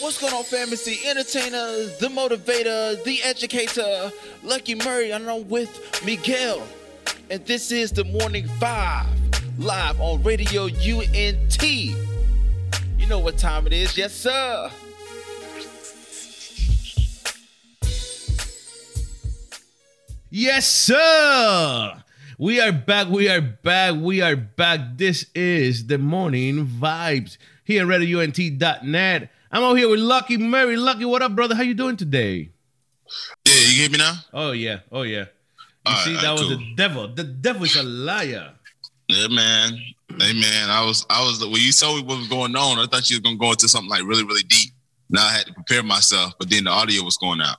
What's going on, fam? It's the entertainer, the motivator, the educator, Lucky Murray, and I'm with Miguel. And this is the Morning Vibes, live on Radio UNT. You know what time it is, yes, sir. Yes, sir. We are back. We are back. We are back. This is the morning vibes here at RadioUNT.net. I'm out here with Lucky Murray. Lucky, what up, brother? How you doing today? Yeah, you hear me now? Oh yeah. Oh yeah. You All see, right, that was cool. the devil. The devil is a liar. Yeah, man. Hey, man. I was, I was. When you told me what was going on, I thought you were gonna go into something like really, really deep. Now I had to prepare myself, but then the audio was going out.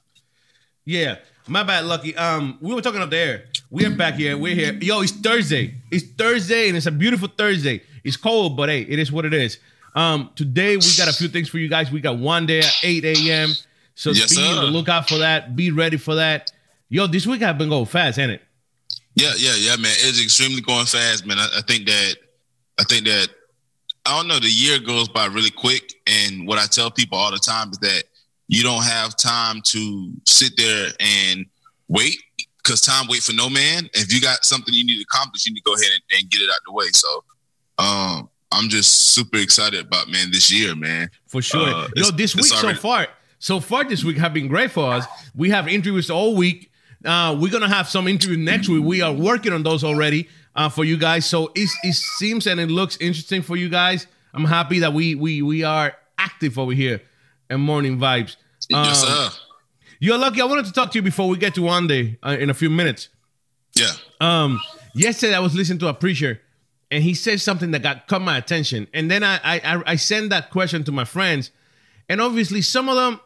Yeah. My bad, Lucky. Um, we were talking up there. We are back here. We're here. Yo, it's Thursday. It's Thursday, and it's a beautiful Thursday. It's cold, but hey, it is what it is. Um, today we got a few things for you guys. We got one day at 8 a.m. So Yes, be on the lookout for that. Be ready for that. Yo, this week I've been going fast, ain't it? Yeah, yeah, yeah, man. It's extremely going fast, man. I, I think that, I think that, I don't know. The year goes by really quick, and what I tell people all the time is that you don't have time to sit there and wait because time wait for no man. If you got something you need to accomplish, you need to go ahead and, and get it out the way. So, um, I'm just super excited about man this year, man. For sure. Uh, Yo, this week so far, so far this week have been great for us. We have interviews all week. Uh, we're gonna have some interviews next week. We are working on those already uh, for you guys. So it, it seems and it looks interesting for you guys. I'm happy that we we we are active over here and morning vibes. yes, Um, sir. You're lucky. I wanted to talk to you before we get to one day uh, in a few minutes. Yeah. Um, yesterday I was listening to a preacher, and he said something that got caught my attention. And then I I I- sent that question to my friends, and obviously some of them,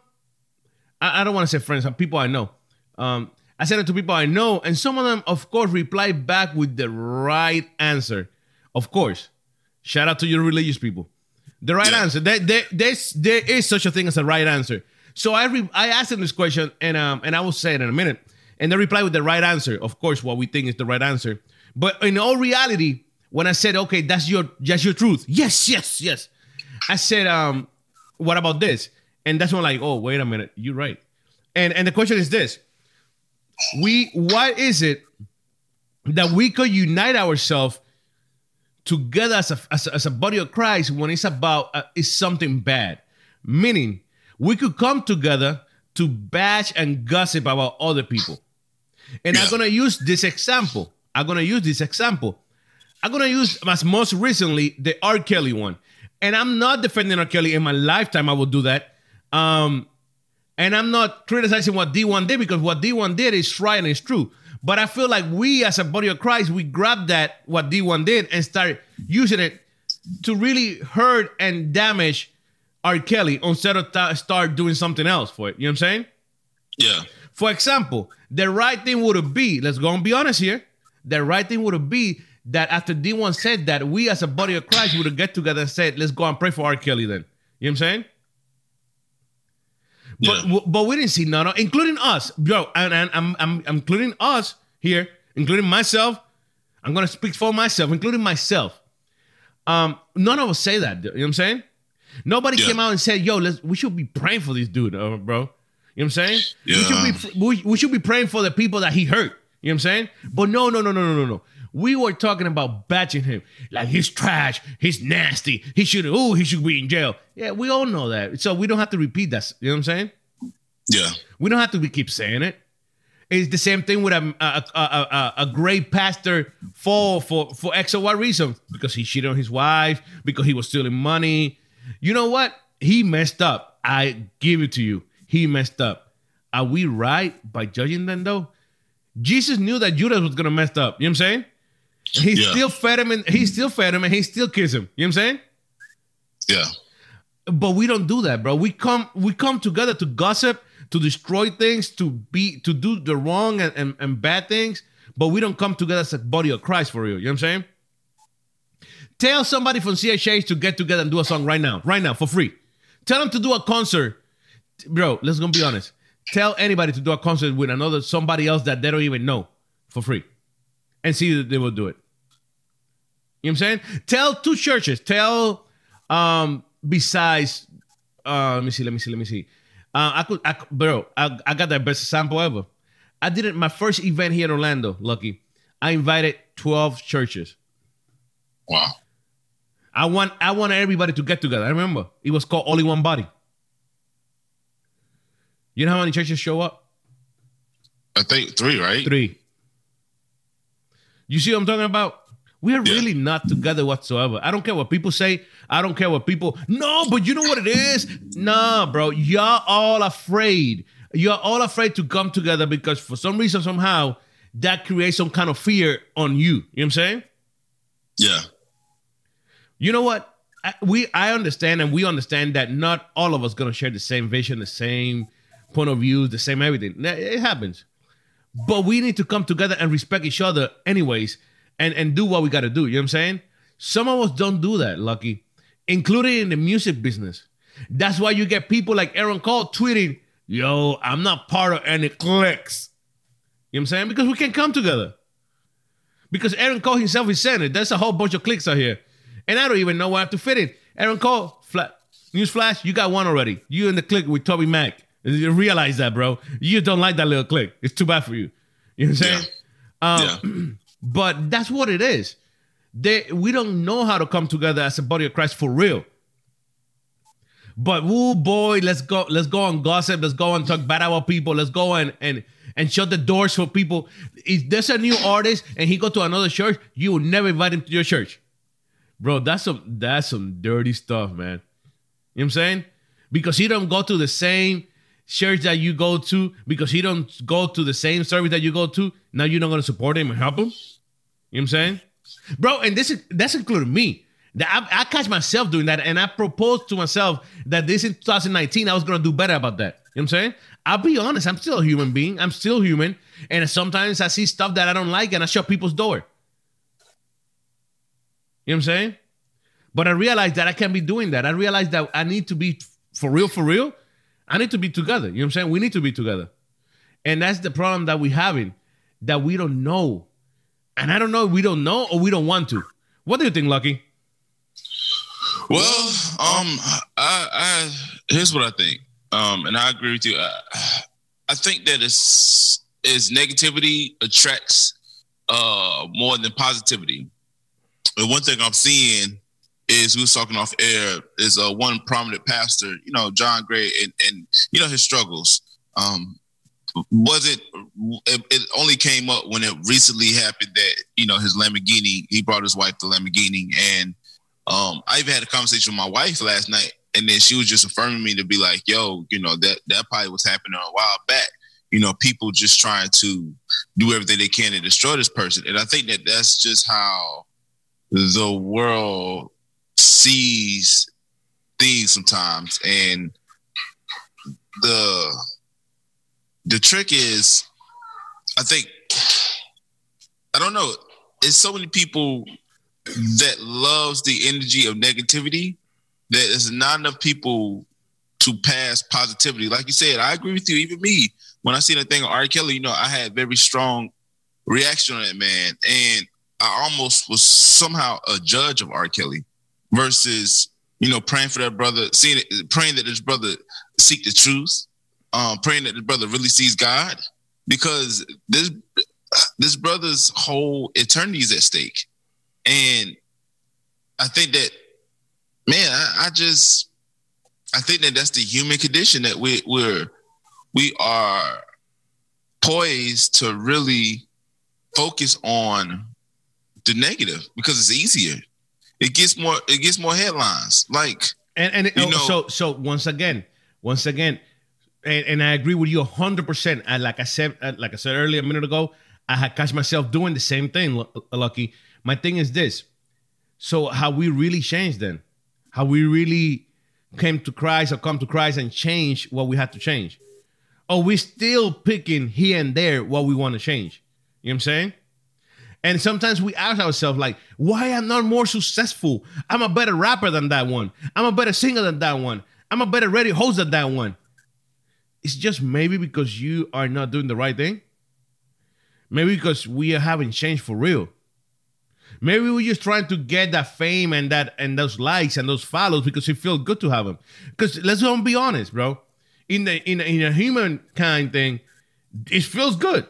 I, I don't want to say friends, some people I know. Um, I sent it to people I know, and some of them, of course, replied back with the right answer. Of course, shout out to your religious people. The right Yeah. answer. There, there, there is such a thing as a right answer. So I re- I asked them this question, and um, and I will say it in a minute. And they replied with the right answer. Of course, what we think is the right answer. But in all reality, when I said, okay, that's your that's your truth. Yes, yes, yes. I said, um, what about this? And that's when i like, oh, wait a minute, you're right. And and the question is this: We what is it that we could unite ourselves together as a, as a, as a body of Christ when it's about uh, is something bad? Meaning, we could come together to bash and gossip about other people. And I'm gonna use this example. I'm gonna use this example. I'm gonna use as most recently the R. Kelly one. And I'm not defending R. Kelly in my lifetime. I will do that. Um, and I'm not criticizing what Dee-1 did because what Dee-1 did is right and it's true. But I feel like we as a body of Christ, we grab that what Dee-1 did and start using it to really hurt and damage R. Kelly instead of ta- start doing something else for it. You know what I'm saying? Yeah. For example, the right thing would be, let's go and be honest here. The right thing would be that after Dee-1 said that, we as a body of Christ would have get together and said, let's go and pray for R. Kelly then. You know what I'm saying? But, Yeah. but we didn't see none of, including us, bro. And, and I'm, I'm, I'm including us here, including myself. I'm gonna speak for myself, including myself. Um, none of us say that. You know what I'm saying? Nobody Yeah. came out and said, "Yo, let's we should be praying for this dude, uh, bro." You know what I'm saying? Yeah. We should be we, we should be praying for the people that he hurt. You know what I'm saying? But no, no, no, no, no, no, no. We were talking about batching him like he's trash, he's nasty, he should oh he should be in jail. Yeah, we all know that, so we don't have to repeat that. You know what I'm saying? Yeah. We don't have to keep saying it. It's the same thing with a a, a, a, a great pastor fall for for X or Y reason because he cheated on his wife, because he was stealing money. You know what? He messed up. I give it to you. He messed up. Are we right by judging them though? Jesus knew that Judas was gonna mess up. You know what I'm saying? He Yeah. still fed him and he still fed him and he still kissed him. You know what I'm saying? Yeah. but we don't do that bro we come we come together to gossip to destroy things to be to do the wrong and, and, and bad things but we don't come together as a body of christ for real you know what i'm saying tell somebody from chh to get together and do a song right now right now for free tell them to do a concert bro let's go be honest tell anybody to do a concert with another somebody else that they don't even know for free and see that they will do it you know what i'm saying tell two churches tell um besides uh, let me see, let me see, let me see. Uh, I could, I, bro, I, I got the best example ever. I did it my first event here in Orlando. Lucky, I invited twelve churches. Wow. I want, I want everybody to get together. I remember it was called Only One Body. You know how many churches show up? I think three, right? Three. You see what I'm talking about? We're Yeah. really not together whatsoever. I don't care what people say. I don't care what people. No, but you know what it is? Nah, bro. Y'all all afraid. You're all afraid to come together because for some reason, somehow, that creates some kind of fear on you. You know what I'm saying? Yeah. You know what? I, we I understand and we understand that not all of us gonna share the same vision, the same point of view, the same everything. It happens, but we need to come together and respect each other, anyways, and and do what we gotta do. You know what I'm saying? Some of us don't do that, Lucky, including in the music business. That's why you get people like Aaron Cole tweeting, "Yo, I'm not part of any cliques." You know what I'm saying? Because we can come together. Because Aaron Cole himself is saying it. There's a whole bunch of cliques out here. And I don't even know where I have to fit in. Aaron Cole, flat, newsflash, you got one already. You in the clique with Toby Mac. You realize that, bro. You don't like that little click. It's too bad for you. You know what I'm saying? Yeah. Um, But that's what it is. They, we don't know how to come together as a body of Christ for real. But woo boy, let's go, let's go and gossip, let's go and talk bad about people, let's go and and and shut the doors for people. If there's a new artist and he go to another church, you will never invite him to your church. Bro, that's some that's some dirty stuff, man. You know what I'm saying? Because he don't go to the same church that you go to, because he don't go to the same service that you go to, now you're not gonna support him and help him. You know what I'm saying? Bro, and this is that's including me. That I, I catch myself doing that, and I proposed to myself that this in 2019 I was gonna do better about that. You know what I'm saying? I'll be honest, I'm still a human being. I'm still human, and sometimes I see stuff that I don't like, and I shut people's door. You know what I'm saying? But I realized that I can't be doing that. I realized that I need to be for real, for real. I need to be together. You know what I'm saying? We need to be together. And that's the problem that we're having, that we don't know. And I don't know if we don't know or we don't want to. What do you think, Lucky? Well, um, I, I here's what I think, um, and I agree with you. I, I think that it's is negativity attracts uh more than positivity. And one thing I'm seeing is we was talking off air is uh, one prominent pastor, you know, John Gray, and, and you know his struggles. Um, was it, it? Only came up when it recently happened that you know his Lamborghini. He brought his wife the Lamborghini, and um, I even had a conversation with my wife last night, and then she was just affirming me to be like, "Yo, you know that that probably was happening a while back. You know, people just trying to do everything they can to destroy this person." And I think that that's just how the world sees things sometimes, and the the trick is, I think, I don't know. It's so many people that loves the energy of negativity that there's not enough people to pass positivity. Like you said, I agree with you. Even me, when I seen the thing on R. Kelly, you know, I had very strong reaction on it, man, and I almost was somehow a judge of R. Kelly versus you know praying for that brother, seeing it, praying that his brother seek the truth, um, praying that his brother really sees God, because this this brother's whole eternity is at stake. And I think that, man, I, I just, I think that that's the human condition that we, we're, we are poised to really focus on the negative because it's easier. It gets more, it gets more headlines. Like, And and You oh, know- so so once again, once again, and, and I agree with you hundred percent. Like I said, uh, like I said earlier a minute ago, I had catch myself doing the same thing. Lucky. My thing is this. So how we really changed then? How we really came to Christ or come to Christ and change what we had to change? Or we still picking here and there what we want to change? You know what I'm saying? And sometimes we ask ourselves, like, why I'm not more successful? I'm a better rapper than that one. I'm a better singer than that one. I'm a better radio host than that one. It's just maybe because you are not doing the right thing. Maybe because we haven't changed for real. Maybe we're just trying to get that fame and that and those likes and those follows because it feels good to have them. Because let's be honest, bro. In the in in a human kind thing, it feels good.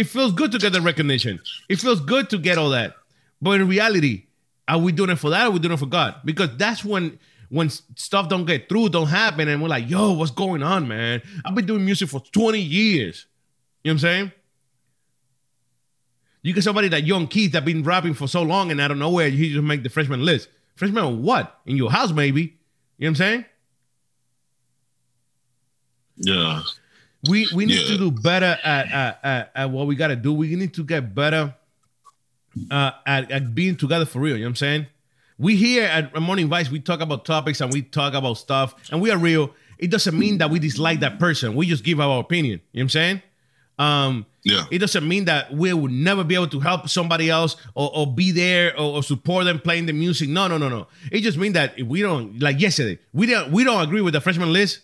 It feels good to get the recognition. It feels good to get all that. But in reality, are we doing it for that or are we doing it for God? Because that's when when stuff don't get through, don't happen, and we're like, yo, what's going on, man? I've been doing music for 20 years. You know what I'm saying? You get somebody that young Keith that been rapping for so long and out of nowhere, he just make the freshman list. Freshman what? In your house, maybe. You know what I'm saying? Yeah. We we need Yeah. to do better at, at, at, at what we gotta do. We need to get better uh, at, at being together for real. You know what I'm saying? We here at Morning Vibes, we talk about topics and we talk about stuff and we are real. It doesn't mean that we dislike that person. We just give our opinion. You know what I'm saying? Um, Yeah. it doesn't mean that we will never be able to help somebody else or, or be there or, or support them playing the music. No, no, no, no. It just means that if we don't like yesterday, we don't we don't agree with the freshman list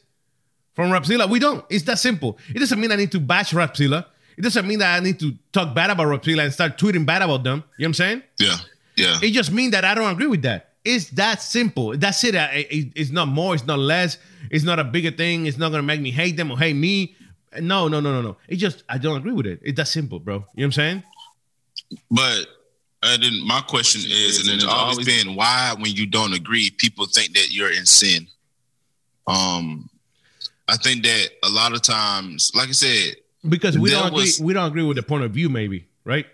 from Rapzilla. We don't. It's that simple. It doesn't mean I need to bash Rapzilla. It doesn't mean that I need to talk bad about Rapzilla and start tweeting bad about them. You know what I'm saying? Yeah. Yeah. It just means that I don't agree with that. It's that simple. That's it. I- I- It's not more. It's not less. It's not a bigger thing. It's not gonna make me hate them or hate me. No, no, no, no, no. It just I don't agree with it. It's that simple, bro. You know what I'm saying? But and then my question is, and then it's always been why when you don't agree, people think that you're in sin. Um, I think that a lot of times, like I said, Because we don't agree. was- We don't agree with the point of view, maybe, right?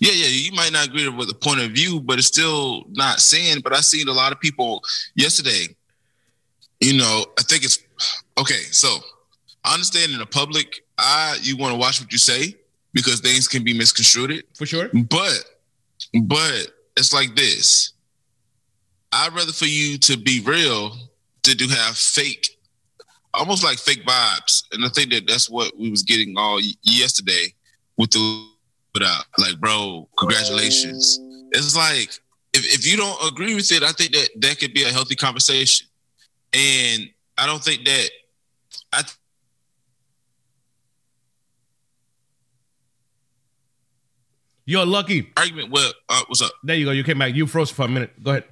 yeah, yeah, you might not agree with the point of view, but it's still not sin. But I seen a lot of people yesterday. You know, I think it's okay. So I understand in the public, I you want to watch what you say because things can be misconstrued. For sure. But but it's like this. I'd rather for you to be real to do have fake, almost like fake vibes. And I think that that's what we was getting all yesterday with the without like, bro, congratulations. It's like if, if you don't agree with it, I think that that could be a healthy conversation. And I don't think that I You're lucky. argument. Well, uh, what's up? There you go. You came back. You froze for a minute. Go ahead.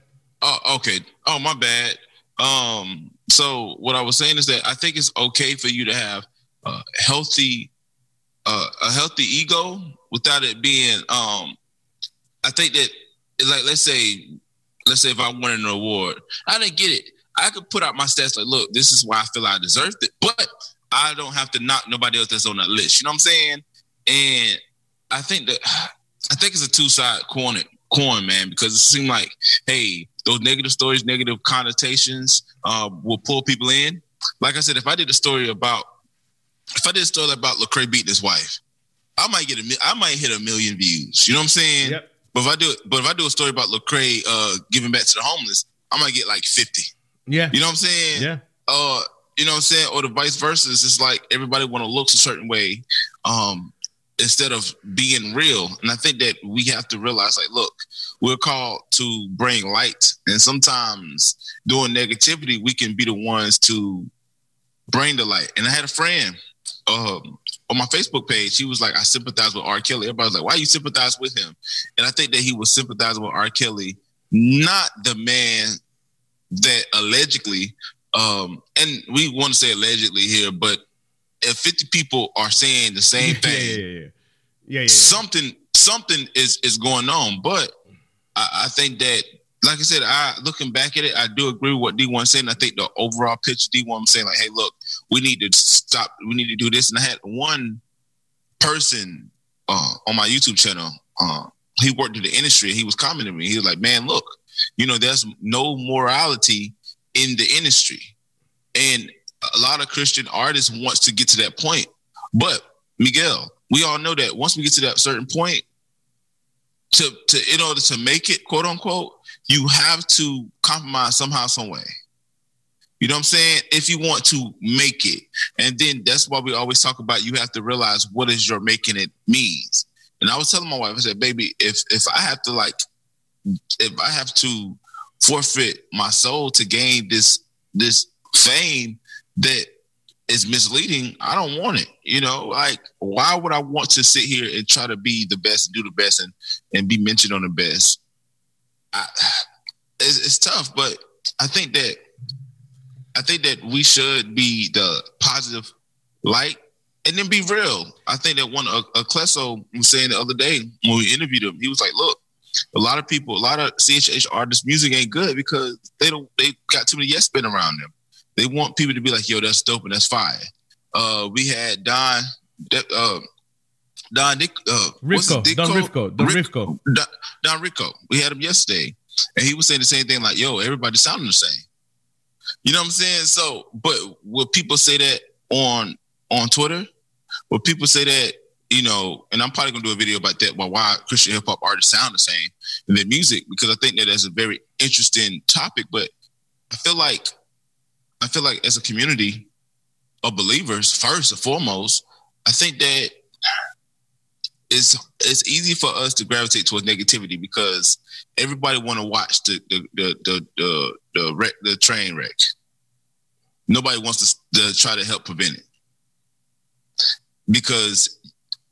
Oh, okay. Oh, my bad. Um, so what I was saying is that I think it's okay for you to have a healthy, uh, a healthy ego without it being. Um, I think that, like, let's say, let's say if I won an award, I didn't get it. I could put out my stats like, look, this is why I feel I deserved it, but I don't have to knock nobody else that's on that list. You know what I'm saying? And I think that I think it's a two side coin, coin, man, because it seemed like, hey, those negative stories, negative connotations, uh, will pull people in. Like I said, if I did a story about, if I did a story about Lecrae beating his wife, I might get a, I might hit a million views. You know what I'm saying? Yep. But if I do, it but if I do a story about Lecrae uh, giving back to the homeless, I might get like 50. Yeah. You know what I'm saying? Yeah. uh, you know what I'm saying, or the vice versa. It's just like everybody want to look a certain way, um, instead of being real. And I think that we have to realize, like, look, we're called to bring light, and sometimes doing negativity, we can be the ones to bring the light. And I had a friend um, on my Facebook page. He was like, I sympathize with R. Kelly. Everybody was like, why you sympathize with him? And I think that he was sympathizing with R. Kelly, not the man that allegedly um, and we want to say allegedly here, but if 50 people are saying the same thing, yeah, yeah, yeah. Yeah, yeah, something something is is going on. But I, I think that, like I said, I looking back at it, I do agree with what Dee-1 said. And I think the overall picture Dee-1 was saying like, hey, look, we need to stop, we need to do this. And I had one person uh, on my YouTube channel. Uh, he worked in the industry. He was commenting to me. He was like, man, look, you know, there's no morality in the industry. And a lot of Christian artists wants to get to that point. But Miguel, we all know that once we get to that certain point, to, to in order to make it, quote unquote, you have to compromise somehow, some way. You know what I'm saying? If you want to make it. And then that's why we always talk about you have to realize what is your making it means. And I was telling my wife, I said, baby, if if I have to like if I have to forfeit my soul to gain this this fame that is misleading, I don't want it. You know, like why would I want to sit here and try to be the best do the best and and be mentioned on the best? I, it's, it's tough, but I think that I think that we should be the positive light and then be real. I think that one, uh, a, a was saying the other day when we interviewed him, he was like, look, a lot of people, a lot of CHH artists' music ain't good because they don't, they got too many yes men around them. They want people to be like, yo, that's dope and that's fire. Uh, we had Don, uh, Don Nick, uh, Rifko, Don Rifko, Don Rifko, Don, Don Rico. We had him yesterday, and he was saying the same thing, like, yo, everybody sounding the same. You know what I'm saying? So, but will people say that on on Twitter? Will people say that you know? And I'm probably gonna do a video about that. Why why Christian hip hop artists sound the same in their music? Because I think that that's a very interesting topic. But I feel like I feel like as a community of believers, first and foremost, I think that it's it's easy for us to gravitate towards negativity because everybody want to watch the the the the the, the, wreck, the train wreck. Nobody wants to, to try to help prevent it because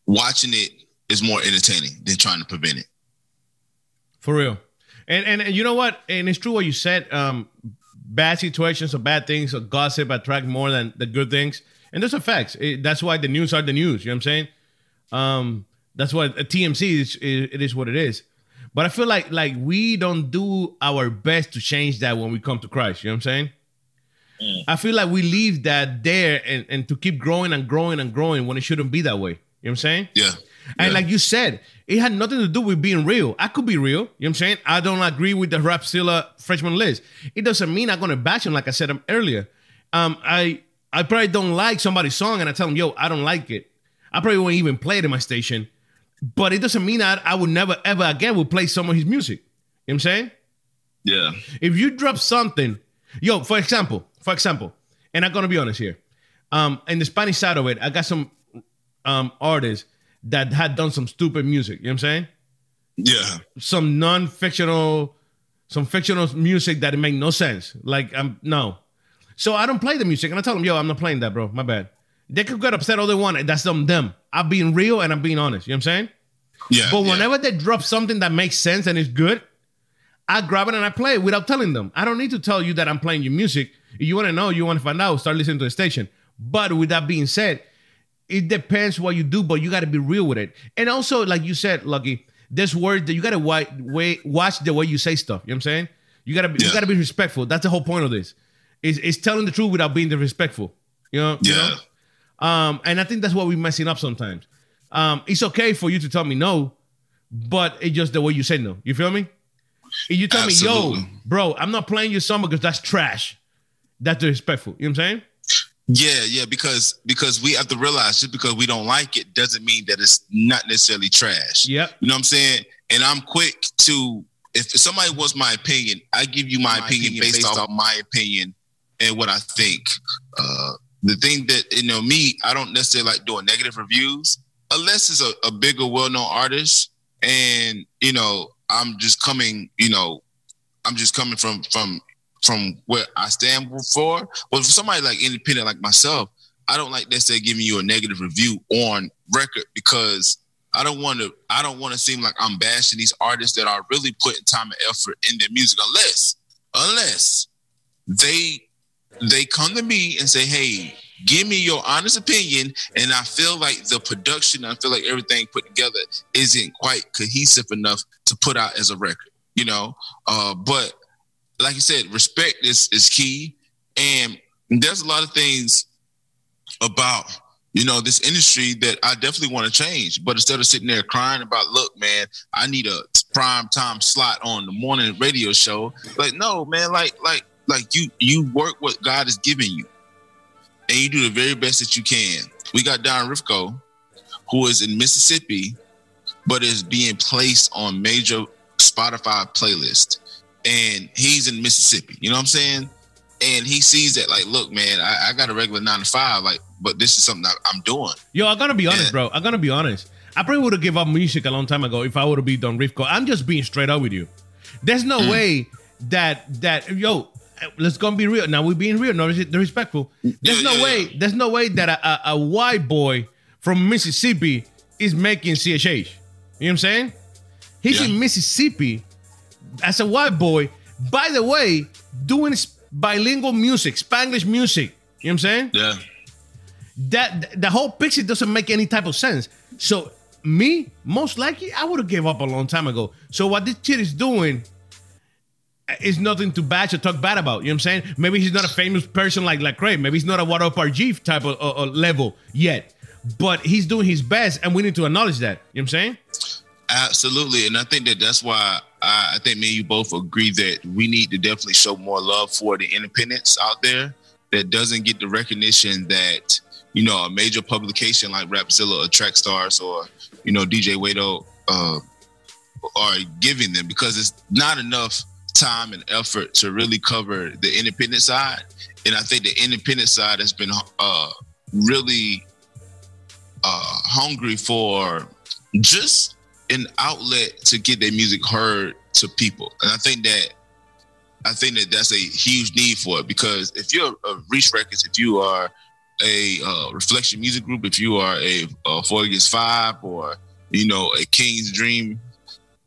watching it is more entertaining than trying to prevent it. For real, and and, and you know what? And it's true what you said. Um, bad situations or bad things or gossip attract more than the good things, and facts. It, that's why the news are the news. You know what I'm saying? Um, that's why TMZ is it is what it is. But I feel like like we don't do our best to change that when we come to Christ. You know what I'm saying? Mm. I feel like we leave that there and, and to keep growing and growing and growing when it shouldn't be that way. You know what I'm saying? Yeah. And yeah. like you said, it had nothing to do with being real. I could be real. You know what I'm saying? I don't agree with the Rapzilla freshman list. It doesn't mean I'm gonna bash him like I said earlier. Um, I I probably don't like somebody's song and I tell them, yo, I don't like it. I probably won't even play it in my station but it doesn't mean that I would never ever again will play some of his music. You know what I'm saying? Yeah. If you drop something, yo, for example, for example, and I'm gonna be honest here. Um, in the Spanish side of it, I got some um artists that had done some stupid music. You know what I'm saying? Yeah. Some non-fictional, some fictional music that it make no sense. Like I'm no. So I don't play the music, and I tell them, yo, I'm not playing that, bro. My bad. They could get upset all they want. That's them. Them. I'm being real and I'm being honest. You know what I'm saying? Yeah. But whenever yeah. they drop something that makes sense and is good, I grab it and I play it without telling them. I don't need to tell you that I'm playing your music. If you want to know, you want to find out, start listening to the station. But with that being said, it depends what you do, but you got to be real with it. And also, like you said, Lucky, this word that you got to watch the way you say stuff. You know what I'm saying? You gotta be, yeah. you gotta be respectful. That's the whole point of this. Is is telling the truth without being disrespectful. You know? Yeah. You know? Um, and I think that's what we're messing up sometimes. Um, it's okay for you to tell me no, but it's just the way you say no. You feel me? If you tell Absolutely. me, yo, bro, I'm not playing your song because that's trash. That's disrespectful. You know what I'm saying? Yeah, yeah, because because we have to realize just because we don't like it doesn't mean that it's not necessarily trash. Yeah, You know what I'm saying? And I'm quick to if somebody wants my opinion, I give you my, my opinion, opinion, based, based off my opinion and what I think. Uh, the thing that you know me, I don't necessarily like doing negative reviews unless it's a, a bigger, well-known artist, and you know I'm just coming, you know, I'm just coming from from from where I stand for. But for somebody like independent like myself, I don't like necessarily giving you a negative review on record because I don't want to. I don't want to seem like I'm bashing these artists that are really putting time and effort in their music, unless unless they they come to me and say, "Hey, give me your honest opinion," and I feel like the production, I feel like everything put together isn't quite cohesive enough to put out as a record, you know. Uh, but like you said, respect is is key, and there's a lot of things about you know this industry that I definitely want to change. But instead of sitting there crying about, look, man, I need a prime time slot on the morning radio show. Like, no, man, like like like you you work what God has given you, and you do the very best that you can. We got Don Rifko, who is in Mississippi, but is being placed on major Spotify playlist, and he's in Mississippi. You know what I'm saying? And he sees that, like, look, man, I, I got a regular nine to five, like, but this is something I'm doing. Yo, I'm gonna be honest, and, bro. I'm gonna be honest. I probably would have given up music a long time ago if I would have been Don Rifko. I'm just being straight up with you. There's no mm. way that that yo let's go and be real. Now we're being real, no respectful. There's Yeah, no yeah, way. yeah. There's no way that a, a, a white boy from Mississippi is making CHH. You know what I'm saying? He's in Mississippi as a white boy. By the way, doing bilingual music, Spanglish music. You know what I'm saying? Yeah. that the whole picture doesn't make any type of sense. So me, most likely, I would have gave up a long time ago. So what this kid is doing is nothing to bash or talk bad about. You know what I'm saying? Maybe he's not a famous person like Lecrae. Maybe he's not a What Up RG type of uh, uh, level yet. But he's doing his best, and we need to acknowledge that. You know what I'm saying? Absolutely, and I think that that's why I, think me and you both agree that we need to definitely show more love for the independents out there that doesn't get the recognition that you know a major publication like Rapzilla or Trackstarz or you know DJ Wade-O uh, are giving them because it's not enough time and effort to really cover the independent side, and I think the independent side has been uh, really uh, hungry for just an outlet to get their music heard to people. And I think that I think that that's a huge need for it because if you're a Reach Records, if you are a uh, Reflection Music Group, if you are a, uh Four Against Five or you know a King's Dream,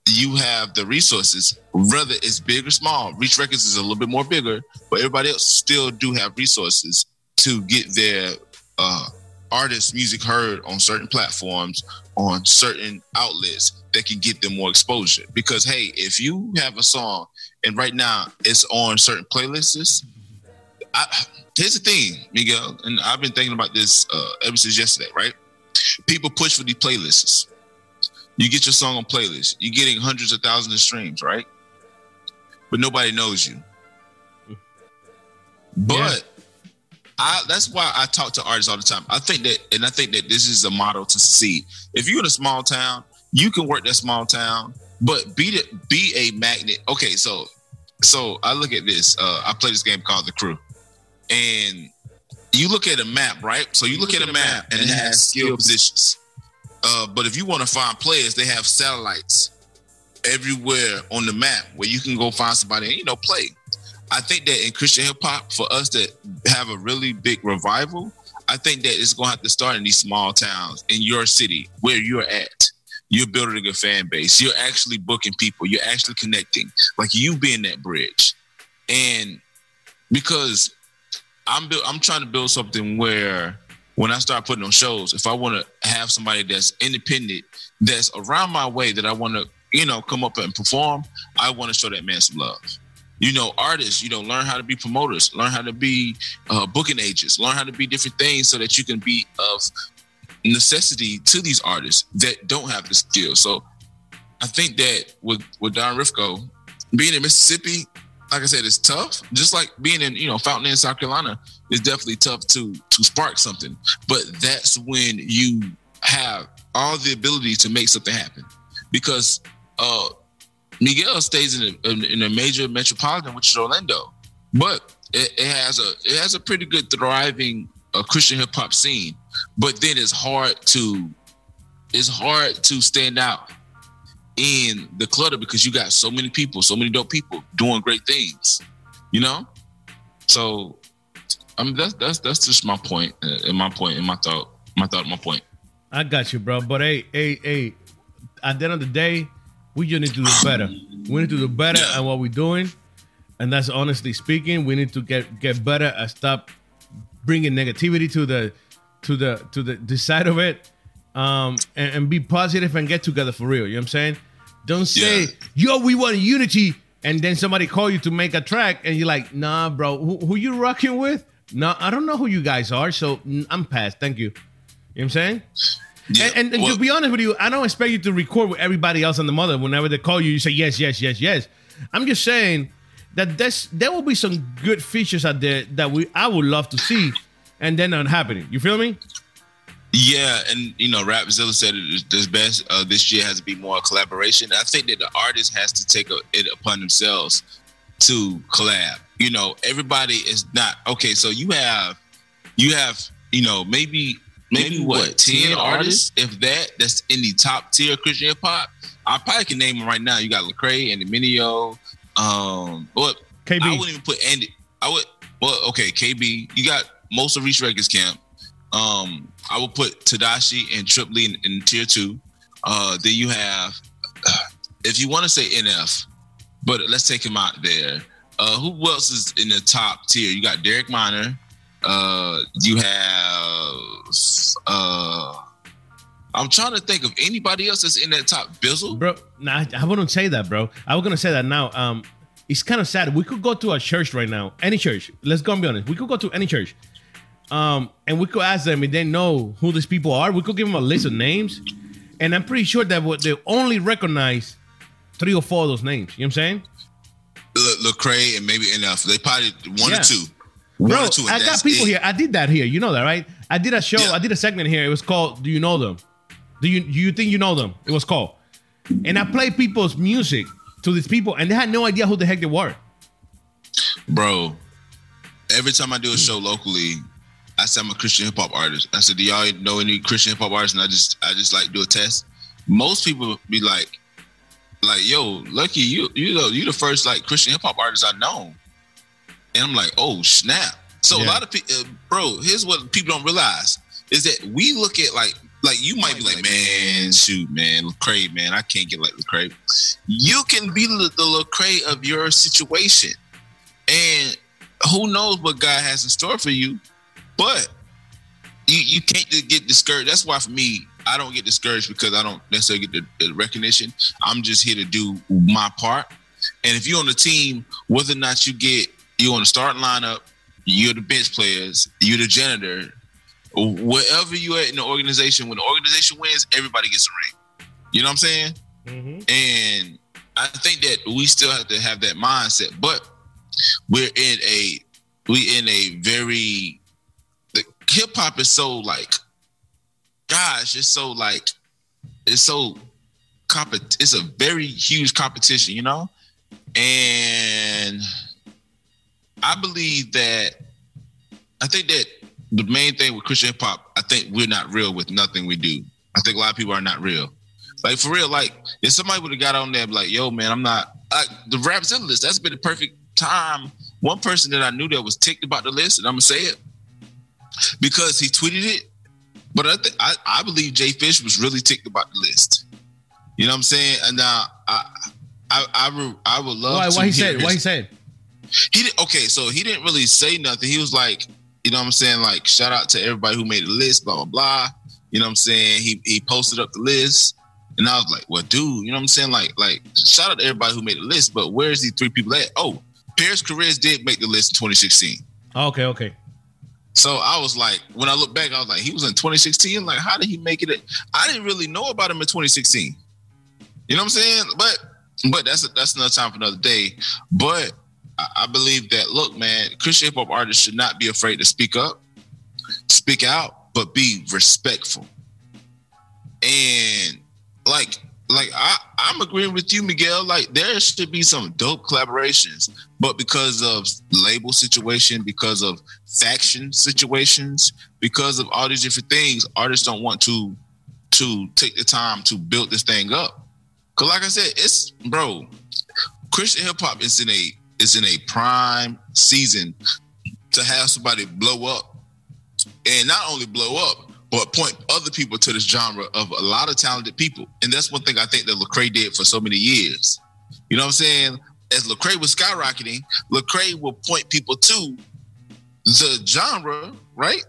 you have the resources. Whether it's big or small, Reach Records is a little bit more bigger, but everybody else still do have resources to get their uh, artists' music heard on certain platforms, on certain outlets that can get them more exposure. Because hey, if you have a song and right now it's on certain playlists, I, here's the thing, Miguel, and I've been thinking about this uh, ever since yesterday. Right? People push for these playlists. You get your song on playlist. You're getting hundreds of thousands of streams, right? But nobody knows you. But I that's why I talk to artists all the time. I think that and I think that this is a model to succeed. If you're in a small town, you can work that small town, but be the, be a magnet. Okay, so so I look at this. Uh, I play this game called The Crew, and you look at a map, right? So you look, at, a map, and it has skill positions. Uh, but if you want to find players, they have satellites everywhere on the map where you can go find somebody and you know play. I think that in Christian hip hop, for us to have a really big revival, I think that it's gonna have to start in these small towns in your city where you're at. You're building a fan base. You're actually booking people. You're actually connecting. Like you being that bridge. And because I'm build, I'm trying to build something where when I start putting on shows, if I want to have somebody that's independent, that's around my way, that I want to, you know, come up and perform, I want to show that man some love. You know, artists, you know, learn how to be promoters, learn how to be uh, booking agents, learn how to be different things so that you can be of necessity to these artists that don't have the skill. So I think that with with Don Rifko being in Mississippi, like I said, it's tough. Just like being in you know Fountain Inn, South Carolina, is definitely tough to to spark something. But that's when you have all the ability to make something happen, because uh, Miguel stays in a, in a major metropolitan, which is Orlando, but it, it has a it has a pretty good thriving uh, Christian hip hop scene. But then it's hard to it's hard to stand out in the clutter because you got so many people, so many dope people doing great things, you know. So, I mean that's that's that's just my point, uh, and my point, and my thought, my thought, my point. I got you, bro. But hey, hey, hey, at the end of the day, we just need to do better. We need to do better at what we're doing. And that's honestly speaking, we need to get get better and stop bringing negativity to the to the to the, the side of it. Um, and, and be positive and get together for real. You know what I'm saying? Don't say, Yeah. yo, we want unity, and then somebody call you to make a track, and you're like, nah, bro, who, who you rocking with? No, I don't know who you guys are, so mm, I'm past. Thank you. You know what I'm saying? Yeah. And, and, and Well, to be honest with you, I don't expect you to record with everybody else on the mother. Whenever they call you, you say yes, yes, yes, yes. I'm just saying that there's, there will be some good features out there that we I would love to see, and they're not happening. You feel me? Yeah, and you know, Rapzilla said it is best uh, this year has to be more collaboration. I think that the artist has to take a, it upon themselves to collab. You know, everybody is not okay. So you have, you have, you know, maybe maybe, Maybe what what, ten 10 artists, if that, that's in the top tier Christian hip hop. I probably can name them right now. You got Lecrae, Andy Mineo, um, what KB. I wouldn't even put Andy I would. Well, okay, KB, you got most of Reach Records camp. Um, I would put Tedashii and Trip Lee in, in tier two. Uh, then you have, if you want to say NF, but let's take him out there. Uh, who else is in the top tier? You got Derek Minor. Uh, you have. Uh, I'm trying to think of anybody else that's in that top. Bizzle, bro. Nah, I wouldn't say that, bro. I was gonna say that now. Um, it's kind of sad. We could go to a church right now, any church. Let's go and be honest. We could go to any church, um, and we could ask them if they know who these people are. We could give them a list of names, and I'm pretty sure that would they only recognize three or four of those names. You know what I'm saying? Le- Lecrae and maybe NF. They probably one yeah. or two. One Bro, two, I got people it. here. I did that here. You know that, right? I did a show. Yeah. I did a segment here. It was called "Do You Know Them?" Do you do you think you know them? It was called, and I played people's music to these people, and they had no idea who the heck they were. Bro, every time I do a show locally, I say I'm a Christian hip hop artist. I said, "Do y'all know any Christian hip hop artists?" And I just I just like do a test. Most people be like, like, "Yo, Lucky, you you know you the first like Christian hip hop artist I know," and I'm like, "Oh snap!" So yeah. a lot of people, uh, bro, here's what people don't realize is that we look at like like you might be like, man, shoot, man, Lecrae, man, I can't get like Lecrae. You can be the, the Lecrae of your situation, and who knows what God has in store for you. But you you can't get discouraged. That's why for me, I don't get discouraged because I don't necessarily get the, the recognition. I'm just here to do my part. And if you're on the team, whether or not you get you on the start lineup, you're the bench players, you're the janitor, wherever you at in the organization, when the organization wins, everybody gets a ring. You know what I'm saying? Mm-hmm. And I think that we still have to have that mindset, but we're in a we in a very hip hop is so like gosh, it's so like it's so compet it's a very huge competition, you know? And I believe that I think that the main thing with Christian hip hop, I think we're not real with nothing we do. I think a lot of people are not real. Like for real, like if somebody would have got on there, like, "Yo, man, I'm not." Like, the Rapzilla list. That's been the perfect time. One person that I knew that was ticked about the list, and I'm gonna say it because he tweeted it. But I, th- I, I believe Jay Fish was really ticked about the list. You know what I'm saying? And now I, I, I, I would love. Why? Why he said? Why he said? He did okay. So he didn't really say nothing. He was like, you know what I'm saying? Like, shout out to everybody who made the list, blah, blah, blah. You know what I'm saying? He he posted up the list. And I was like, well, dude, you know what I'm saying? Like, like, shout out to everybody who made the list, but where's these three people at? Oh, Paris Caris did make the list in 2016. Okay, okay. So I was like, when I look back, I was like, he was in 2016. Like, how did he make it? I didn't really know about him in 2016. You know what I'm saying? But but that's that's another time for another day. But I believe that look, man, Christian hip hop artists should not be afraid to speak up, speak out, but be respectful. And like, like I, I'm agreeing with you, Miguel. Like there should be some dope collaborations, but because of label situation, because of faction situations, because of all these different things, artists don't want to to take the time to build this thing up. Cause like I said, it's bro, Christian hip hop is in a is in a prime season to have somebody blow up and not only blow up, but point other people to this genre of a lot of talented people. And that's one thing I think that Lecrae did for so many years. You know what I'm saying? As Lecrae was skyrocketing, Lecrae will point people to the genre, right?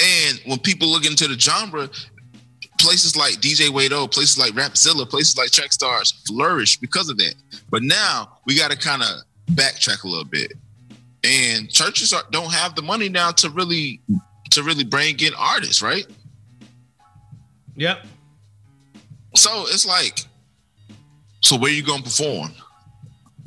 And when people look into the genre, places like DJ Wade-O, places like Rapzilla, places like Trackstarz flourish because of that. But now we got to kind of backtrack a little bit, and churches are, don't have the money now to really to really bring in artists, right? Yep. So it's like, so where you gonna perform?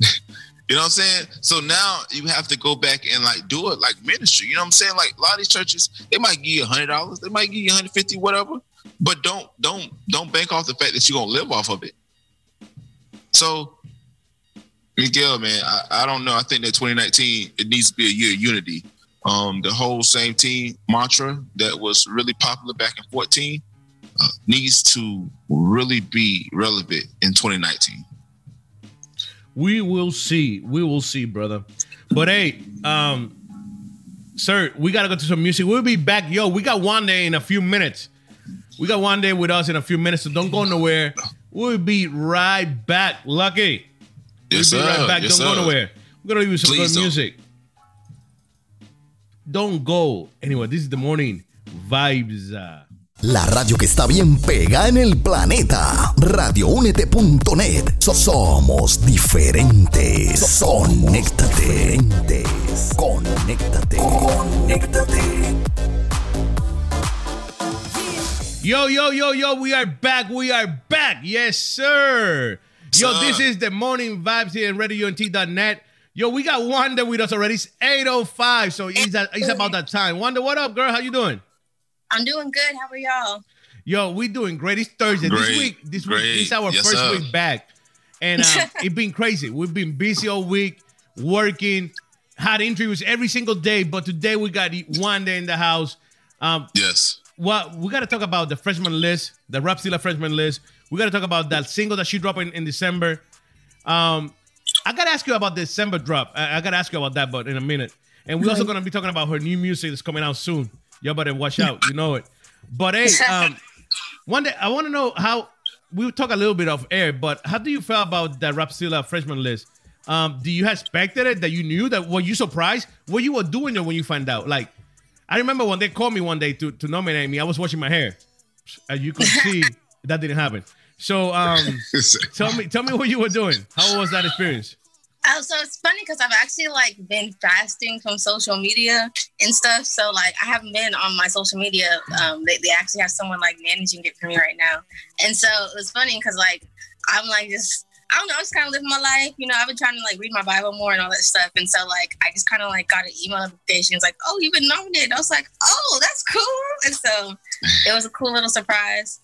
you know what I'm saying? So now you have to go back and like do it like ministry. You know what I'm saying? Like a lot of these churches, they might give you a hundred dollars, they might give you 150, whatever. But don't don't don't bank off the fact that you're gonna live off of it. So Miguel, man, I, I don't know. I think that 2019 it needs to be a year of unity. Um, the whole same team mantra that was really popular back in 14 uh, needs to really be relevant in 2019. We will see. We will see, brother. But hey, um, sir, we gotta go to some music. We'll be back. Yo, we got one day in a few minutes. We got one day with us in a few minutes, so don't go nowhere. We'll be right back. Lucky. Yes, we'll be sir. right back. Yes, don't go sir. nowhere. We're gonna leave you some Please good don't. music. Don't go anyway. This is the morning vibes. uh, La radio que está bien pega en el planeta. Radioúnete.net. So- somos diferentes. Conéctate. Conéctate. Conéctate. Yo, yo, yo, yo, we are back. We are back. Yes, sir. Yo, Sir. this is the morning vibes here in RadioUNT.net. Yo, we got Wande with us already. It's 8.05, so it's, a- it's about that time. Wande, what up, girl? How you doing? I'm doing good. How are y'all? Yo, we doing great. It's Thursday. This week, this week great. is our Yes, first sir. week back. And um, it's been crazy. We've been busy all week, working, had interviews every single day. But today we got Wande in the house. Um, Yes. Well, we got to talk about the freshman list, the Rapzilla freshman list. We got to talk about that single that she dropped in, in December. Um, I got to ask you about the December drop. I, I got to ask you about that, but in a minute. And we're also going to be talking about her new music that's coming out soon. Y'all better watch out. You know it. But hey, um, Wande I want to know how we'll talk a little bit of air, but how do you feel about that Rapzilla freshman list? Um, do you expected it that you knew that? Were you surprised? What you were doing there when you find out? Like, I remember when they called me one day to, to nominate me, I was washing my hair. As you could see, that didn't happen. So um, tell me tell me what you were doing. How was that experience? Oh, so it's funny because I've actually like been fasting from social media and stuff. So like I haven't been on my social media. Um, they, they actually have someone like managing it for me right now. And so it was funny because like I'm like just I don't know, I'm just kind of living my life. You know, I've been trying to like read my Bible more and all that stuff. And so like I just kind of like got an email notification. It's like, oh, you've been nominated. I was like, oh, that's cool. And so it was a cool little surprise.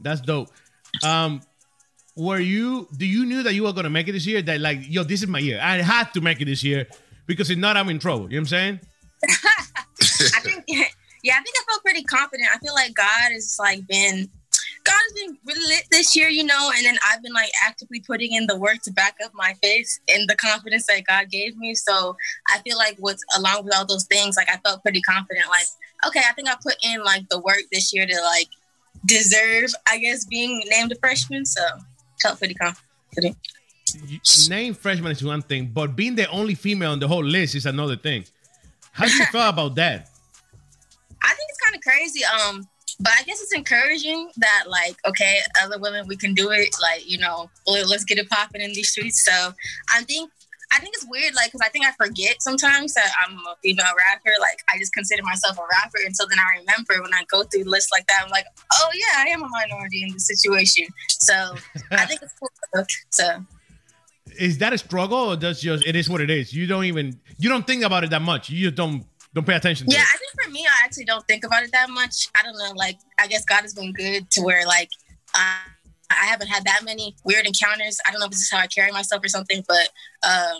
That's dope. Um, were you? Do you knew that you were gonna make it this year? That like, yo, this is my year. I had to make it this year because if not, I'm in trouble. You know what I'm saying? I think, yeah, I think I felt pretty confident. I feel like God has like been, God has been really lit this year, you know, and then I've been like actively putting in the work to back up my faith and the confidence that God gave me. So I feel like what's along with all those things, like I felt pretty confident. Like, okay, I think I put in like the work this year to like deserve, I guess, being named a freshman. So felt pretty confident. Name freshman is one thing, but being the only female on the whole list is another thing. How do you feel about that? I think it's kind of crazy. Um, but I guess it's encouraging that like, okay, other women we can do it. Like, you know, let's get it popping in these streets. So I think I think it's weird, like, because I think I forget sometimes that I'm a female rapper. Like, I just consider myself a rapper, until then I remember when I go through lists like that, I'm like, oh yeah, I am a minority in this situation. So I think it's cool. So Is that a struggle or does just it is what it is? You don't even you don't think about it that much. You just don't don't pay attention to Yeah, it. I think for me, actually don't think about it that much. I don't know. Like, I guess God has been good to where, like, uh, I haven't had that many weird encounters. I don't know if this is how I carry myself or something, but um,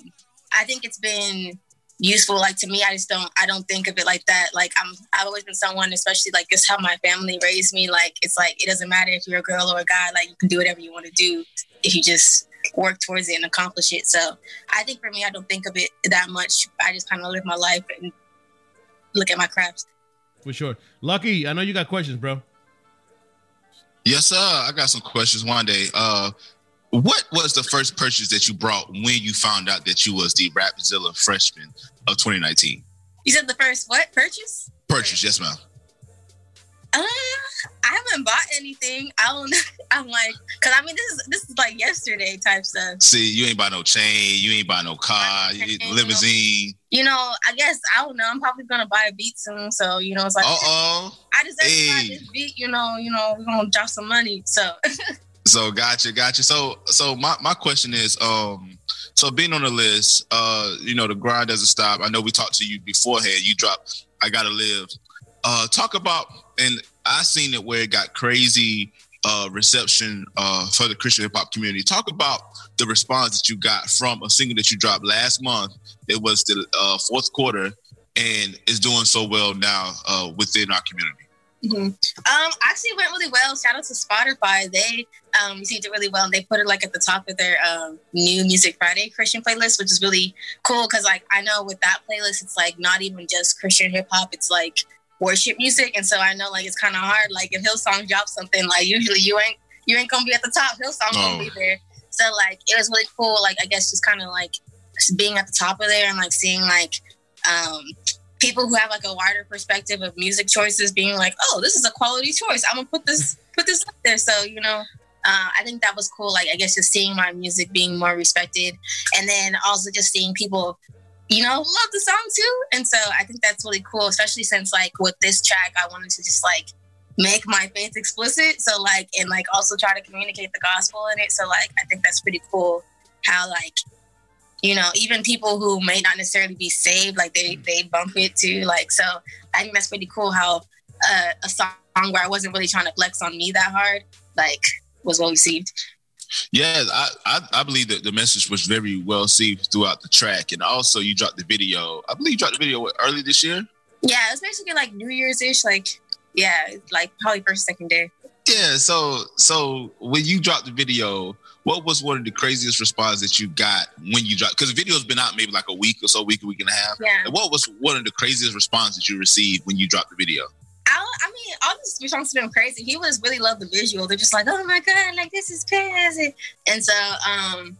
I think it's been useful. Like to me, I just don't. I don't think of it like that. Like I'm. I've always been someone, especially like this, how my family raised me. Like it's like it doesn't matter if you're a girl or a guy. Like you can do whatever you want to do if you just work towards it and accomplish it. So I think for me, I don't think of it that much. I just kind of live my life and look at my crafts. For sure. Lucky, I know you got questions, bro. Yes, sir. I got some questions Wande. Uh, what was the first purchase that you brought when you found out that you was the Rapzilla freshman of 2019? You said the first what purchase? Purchase, yes, ma'am. Uh, I haven't bought anything. I don't. I'm like, cause I mean, this is this is like yesterday type stuff. See, you ain't buy no chain, you ain't buy no car, you limousine. You know, I guess I don't know. I'm probably gonna buy a beat soon. So you know, it's like Uh oh. I deserve to buy this beat. You know, you know, we're gonna drop some money. So So gotcha, gotcha. So so my, my question is, um, so being on the list, uh, you know, the grind doesn't stop. I know we talked to you beforehand. You dropped I Gotta Live. Uh talk about and I seen it where it got crazy uh reception uh for the Christian hip hop community. Talk about the response that you got from a single that you dropped last month. It was the uh fourth quarter and is doing so well now uh within our community. Mm-hmm. Um, actually went really well. Shout out to Spotify. They um, received it really well, and they put it like at the top of their um, new Music Friday Christian playlist, which is really cool because like I know with that playlist, it's like not even just Christian hip hop. It's like worship music, and so I know like it's kind of hard. Like if Hillsong drops something, like usually you ain't you ain't gonna be at the top. Hillsong oh. gonna be there. So like it was really cool. Like I guess just kind of like being at the top of there and like seeing like um people who have like a wider perspective of music choices being like, oh, this is a quality choice. I'm gonna put this put this up there. So you know, uh, I think that was cool. Like I guess just seeing my music being more respected, and then also just seeing people, you know, love the song too. And so I think that's really cool, especially since like with this track, I wanted to just like make my faith explicit. So like and like also try to communicate the gospel in it. So like I think that's pretty cool. How like you know, even people who may not necessarily be saved, like they they bump it too. Like so, I think that's pretty cool. How uh, a song where I wasn't really trying to flex on me that hard, like was well received. Yeah, I, I, I believe that the message was very well received throughout the track, and also you dropped the video. I believe you dropped the video what, early this year. Yeah, it was basically like New Year's ish. Like yeah, like probably first second day. Yeah, so so when you dropped the video, what was one of the craziest responses that you got when you dropped? Because the video's been out maybe like a week or so, week, a week and a half. Yeah. And what was one of the craziest responses you received when you dropped the video? I, I mean, all this responses have been crazy. He was really loved the visual. They're just like, oh my god, like this is crazy. And so, um,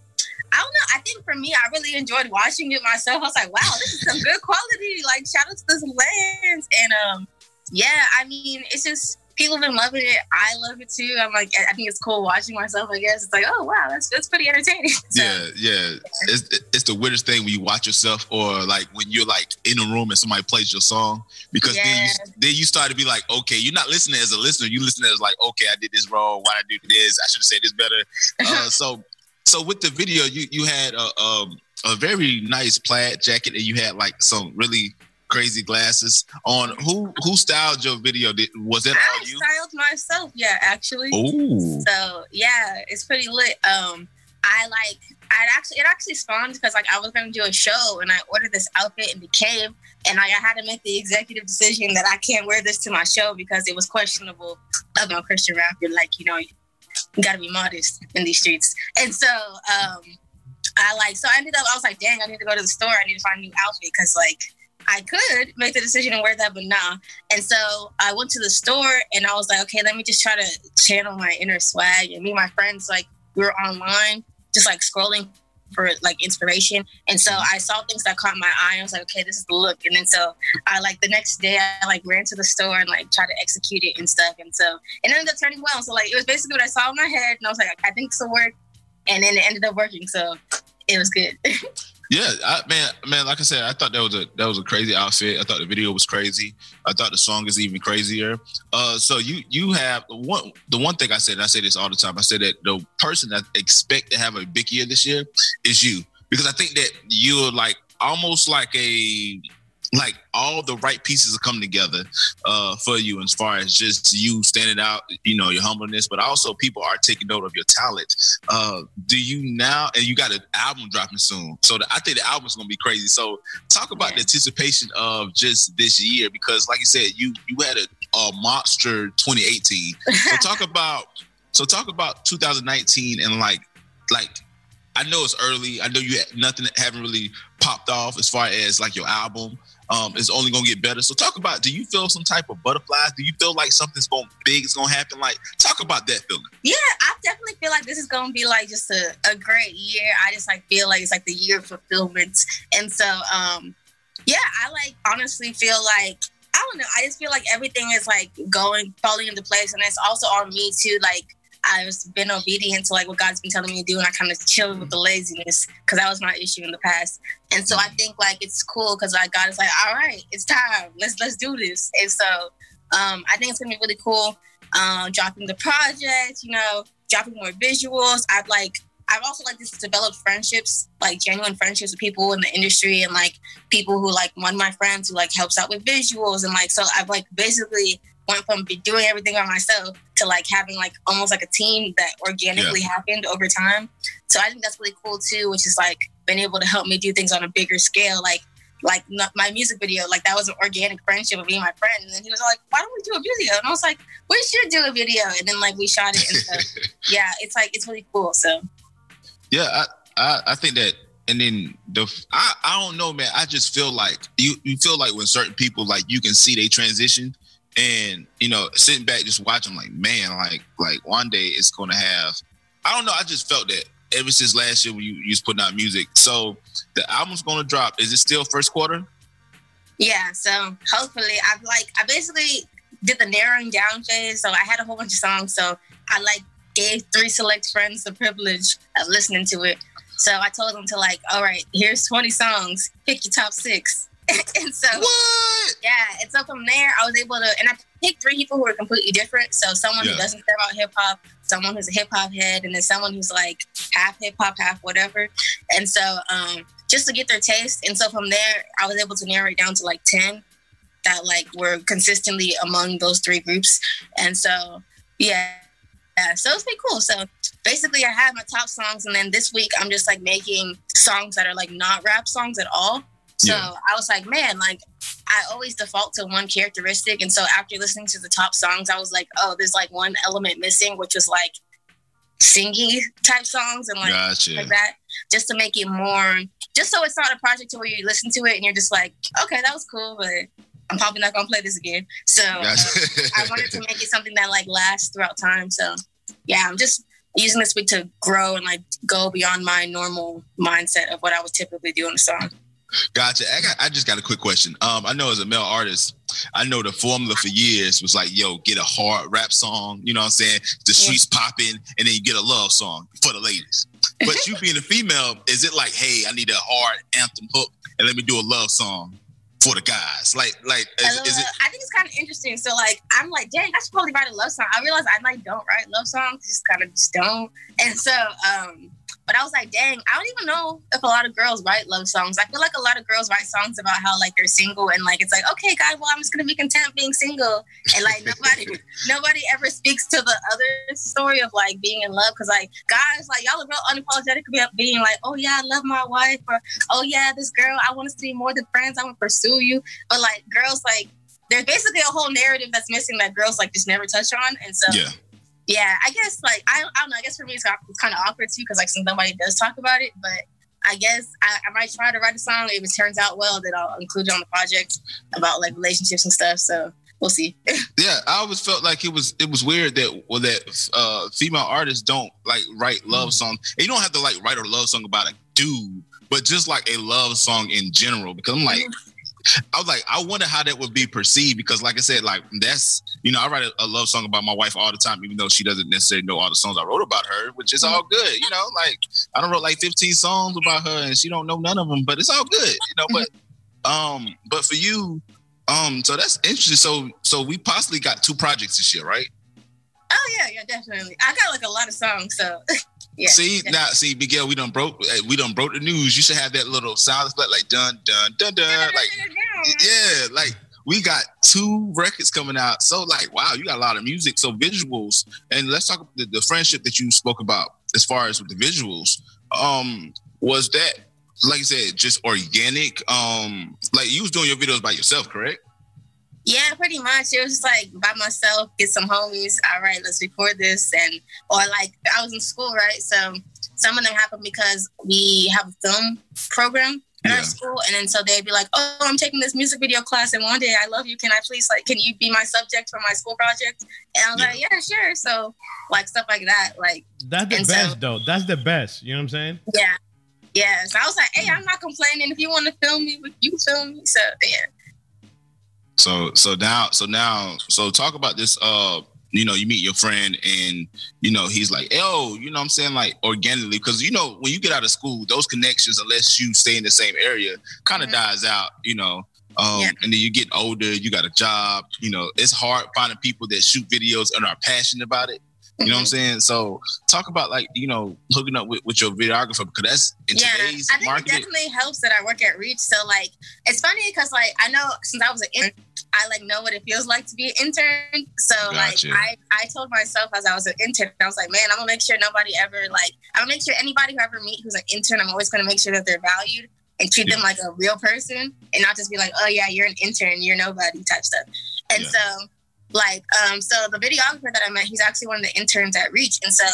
I don't know. I think for me, I really enjoyed watching it myself. I was like, wow, this is some good quality. Like, shout out to this lens. And um, yeah, I mean, it's just people have been loving it. I love it too. I'm like, I think it's cool watching myself. I guess it's like, oh wow, that's that's pretty entertaining. So, yeah, yeah. It's it's the weirdest thing when you watch yourself, or like when you're like in a room and somebody plays your song, because yeah. then you then you start to be like, okay, you're not listening as a listener. You listen as like, okay, I did this wrong. Why did I do this? I should have said this better. Uh, so so with the video, you you had a um, a very nice plaid jacket, and you had like some really crazy glasses on. Who who styled your video? Did, was it I all you? styled myself. Yeah, actually. Oh. So yeah, it's pretty lit. Um, I like. I actually it actually spawned because like I was gonna do a show and I ordered this outfit in the cave and like, I had to make the executive decision that I can't wear this to my show because it was questionable about Christian rap. You're like you know you gotta be modest in these streets. And so um, I like so I ended up I was like dang I need to go to the store I need to find a new outfit because like I could make the decision and wear that, but nah. And so I went to the store and I was like, okay, let me just try to channel my inner swag. And me and my friends, like, we were online, just like scrolling for like inspiration. And so I saw things that caught my eye. I was like, okay, this is the look. And then so I like the next day I like ran to the store and like tried to execute it and stuff. And so it ended up turning well. So like it was basically what I saw in my head and I was like, I think this will work. And then it ended up working. So it was good. Yeah, I, man, man. Like I said, I thought that was a that was a crazy outfit. I thought the video was crazy. I thought the song is even crazier. Uh, so you you have one the one thing I said. And I say this all the time. I said that the person that expect to have a big year this year is you because I think that you're like almost like a like all the right pieces are coming together uh, for you as far as just you standing out, you know, your humbleness, but also people are taking note of your talent. Uh, do you now, and you got an album dropping soon. So the, I think the album's going to be crazy. So talk about yeah. the anticipation of just this year, because like you said, you, you had a, a monster 2018. So talk about, so talk about 2019 and like, like, I know it's early. I know you had nothing haven't really popped off as far as like your album um, is only going to get better. So talk about, do you feel some type of butterflies? Do you feel like something's going big is going to happen? Like talk about that feeling. Yeah, I definitely feel like this is going to be like just a, a great year. I just like feel like it's like the year of fulfillment. And so, um, yeah, I like honestly feel like, I don't know. I just feel like everything is like going, falling into place. And it's also on me too. Like, I've been obedient to like what God's been telling me to do, and I kind of chill with the laziness because that was my issue in the past. And so I think like it's cool because like God is like, all right, it's time. Let's let's do this. And so um, I think it's gonna be really cool. Um, dropping the project, you know, dropping more visuals. I'd like I've also like just developed friendships, like genuine friendships with people in the industry and like people who like one of my friends who like helps out with visuals and like so I've like basically went from doing everything by myself to like having like almost like a team that organically yeah. happened over time. So I think that's really cool too, which is like been able to help me do things on a bigger scale. Like like my music video. Like that was an organic friendship of me and my friend. And then he was like, "Why don't we do a video?" And I was like, "We should do a video." And then like we shot it. And so, yeah, it's like it's really cool. So Yeah, I, I, I think that, and then the I, I don't know, man. I just feel like you, you feel like when certain people like you can see they transition, and you know, sitting back just watching, like man, like like one day it's gonna have. I don't know. I just felt that ever since last year when you you was putting out music. So the album's gonna drop. Is it still first quarter? yeah, so hopefully I've like I basically did the narrowing down phase. So I had a whole bunch of songs. So I like gave three select friends the privilege of listening to it. So I told them to like, all right, here's 20 songs, pick your top six. and so What? yeah, and so from there I was able to and I picked three people who are completely different. So someone Yeah. who doesn't care about hip hop, someone who's a hip hop head, and then someone who's like half hip hop, half whatever. And so um just to get their taste. And so from there I was able to narrow it down to like 10 that like were consistently among those three groups. And so yeah. Yeah, so it's pretty cool. So basically I have my top songs and then this week I'm just like making songs that are like not rap songs at all. So Yeah. I was like, man, like I always default to one characteristic. And so after listening to the top songs, I was like, oh, there's like one element missing, which was like singing type songs and like Gotcha. like that, just to make it more, just so it's not a project to where you listen to it and you're just like, okay, that was cool, but I'm probably not gonna play this again. So uh, I wanted to make it something that like lasts throughout time. So yeah, I'm just using this week to grow and like go beyond my normal mindset of what I would typically do in a song. Gotcha. I, got, I just got a quick question. Um, I know as a male artist, I know the formula for years was like, yo, get a hard rap song, you know what I'm saying? The streets popping, and then you get a love song for the ladies. But you being a female, is it like, hey, I need a hard anthem hook, and let me do a love song for the guys? Like, like, is, Uh, is it? I think it's kind of interesting. So like, I'm like, dang, I should probably write a love song. I realize I like don't write love songs, just kind of just don't. And so, um, but I was like, dang, I don't even know if a lot of girls write love songs. I feel like a lot of girls write songs about how like they're single and like it's like, okay, guys, well, I'm just gonna be content being single, and like nobody, nobody ever speaks to the other story of like being in love. Because like guys, like y'all are real unapologetic about being like, oh yeah, I love my wife, or oh yeah, this girl, I want us to be more than friends, I want to pursue you, but like girls, like there's basically a whole narrative that's missing that girls like just never touch on, and so Yeah. Yeah, I guess like I, I don't know. I guess for me it's, it's kind of awkward too because like since nobody does talk about it, but I guess I, I might try to write a song. If it turns out well, then I'll include it on the project about like relationships and stuff. So we'll see. Yeah, I always felt like it was it was weird that well that uh female artists don't like write love songs. And you don't have to like write a love song about a dude, but just like a love song in general. Because I'm like, I was like, I wonder how that would be perceived. Because like I said, like that's you know, I write a, a love song about my wife all the time, even though she doesn't necessarily know all the songs I wrote about her, which is all good. You know, like I don't wrote like 15 songs about her, and she don't know none of them, but it's all good. You know, but um, but for you, um, so that's interesting. So so we possibly got two projects this year, right? oh yeah, yeah, definitely. I got like a lot of songs, so yeah. see now, see Miguel, we done broke eh, we done broke the news. You should have that little sound effect like dun dun dun dun. Like yeah, like we got two records coming out. So like wow, you got a lot of music. So visuals, and let's talk about the, the friendship that you spoke about as far as with the visuals. Um, was that like you said, just organic? Um, like you was doing your videos by yourself, correct? Yeah, pretty much. It was just like by myself, get some homies. All right, let's record this, and or like I was in school, right? So some of them happened because we have a film program in Yeah. our school, and then so they'd be like, "Oh, I'm taking this music video class, and one day I love you. Can I please like, can you be my subject for my school project?" And I was Yeah. like, "Yeah, sure." So like stuff like that, like That's the And so- best, though. That's the best. You know what I'm saying? yeah, yeah. So I was like, "Hey, I'm not complaining. If you want to film me, you film me." So yeah. So so now so now so talk about this uh you know you meet your friend and you know he's like oh you know what I'm saying like organically because you know when you get out of school those connections unless you stay in the same area kind of Mhm. dies out you know um Yeah. and then you get older you got a job you know it's hard finding people that shoot videos and are passionate about it you know what I'm saying so talk about like you know hooking up with, with your videographer because that's in yeah, today's I think market it definitely helps that I work at Reach. So like, it's funny because like I know since I was an intern, I like know what it feels like to be an intern. So Gotcha. like, I I told myself as I was an intern, I was like, man, I'm gonna make sure nobody ever like I'm gonna make sure anybody who I ever meet who's an intern, I'm always gonna make sure that they're valued. and treat Yeah. them like a real person and not just be like, oh yeah, you're an intern, you're nobody type stuff. And Yeah. so like um so the videographer that I met, he's actually one of the interns at Reach. And so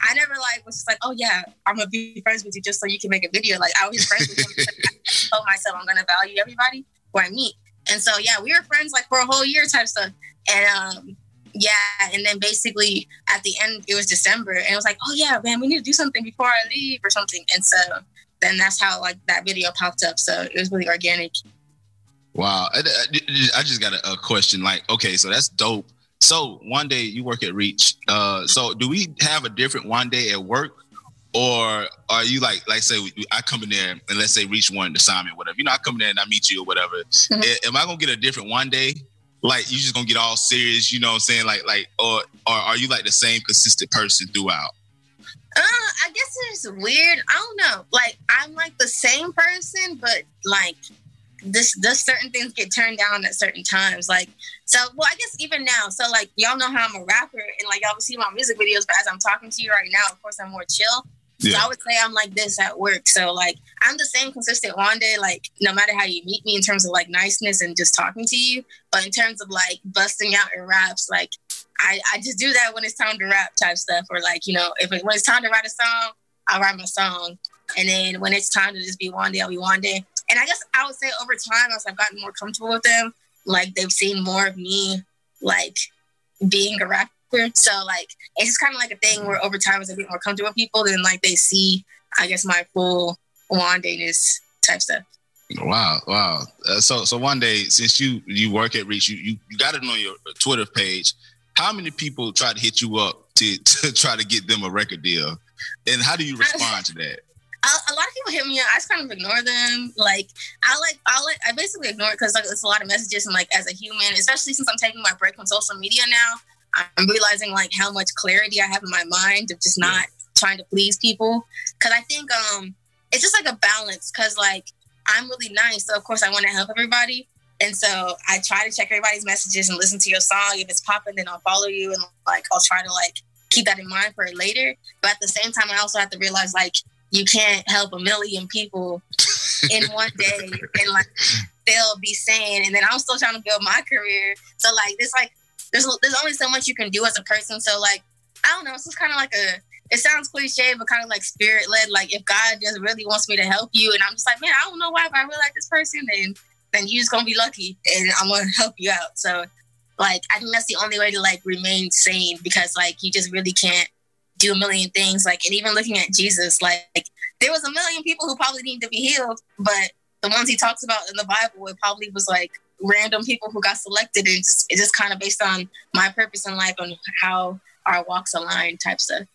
I never like was just like, oh yeah, I'm gonna be friends with you just so you can make a video. Like I was friends with him I told myself I'm gonna value everybody who I meet. And so yeah, we were friends like for a whole year type stuff. And um yeah, and then basically at the end it was December and it was like, oh yeah, man, we need to do something before I leave or something. And so then that's how like that video popped up. So it was really organic. Wow. I, I- I just got a, a question. Like, okay, so that's dope. So Wande you work at Reach. Uh, so do we have a different Wande at work, or are you like, like say we, I come in there and let's say Reach wanted to sign me, or whatever. You know, I come in there and I meet you or whatever. Am I gonna get a different Wande? Like you just gonna get all serious? You know what I'm saying? Like, like, or or are you like the same consistent person throughout? Uh, I guess it's weird. I don't know. Like I'm like the same person, but like this, this certain things get turned down at certain times. Like so, well, I guess even now. So like y'all know how I'm a rapper, and like y'all will see my music videos. But as I'm talking to you right now, of course I'm more chill. So I would say I'm like this at work. So like I'm the same consistent day, like no matter how you meet me in terms of like niceness and just talking to you. But in terms of like busting out in raps, like I, I just do that when it's time to rap type stuff. Or like, you know, if it, when it's time to write a song, I'll write my song. And then when it's time to just be day, I'll be day. And I guess I would say over time, as I've gotten more comfortable with them, like they've seen more of me, like being a rapper. So like it's just kind of like a thing where over time, as I get more comfortable with people, then like they see, I guess, my full wandayness type stuff. Wow, wow. Uh, so, so Wande, since you you work at Reach, you you, you got it on your Twitter page. How many people try to hit you up to to try to get them a record deal, and how do you respond to that? A, lot of people hit me up. I just kind of ignore them. Like I like I like I basically ignore it because like it's a lot of messages and like as a human, especially since I'm taking my break from social media now, I'm realizing like how much clarity I have in my mind of just not trying to please people. Because I think um it's just like a balance. Because like I'm really nice, so of course I want to help everybody. And so I try to check everybody's messages and listen to your song. If it's popping, then I'll follow you and like I'll try to like keep that in mind for later. But at the same time, I also have to realize like you can't help a million people in one day and like they'll be saying and then i'm still trying to build my career. So like there's like there's there's only so much you can do as a person. So like i don't know. It's just kind of like a it sounds cliche but kind of like spirit led like if god just really wants me to help you and i'm just like man i don't know why but i really like this person then then you just gonna be lucky and i'm gonna help you out. So like i think that's the only way to like remain sane because like you just really can't do a million things. Like, and even looking at Jesus, like there was a million people who probably need to be healed, but the ones he talks about in the Bible, it probably was like random people who got selected. And just, it's just kind of based on my purpose in life and how our walks align type stuff.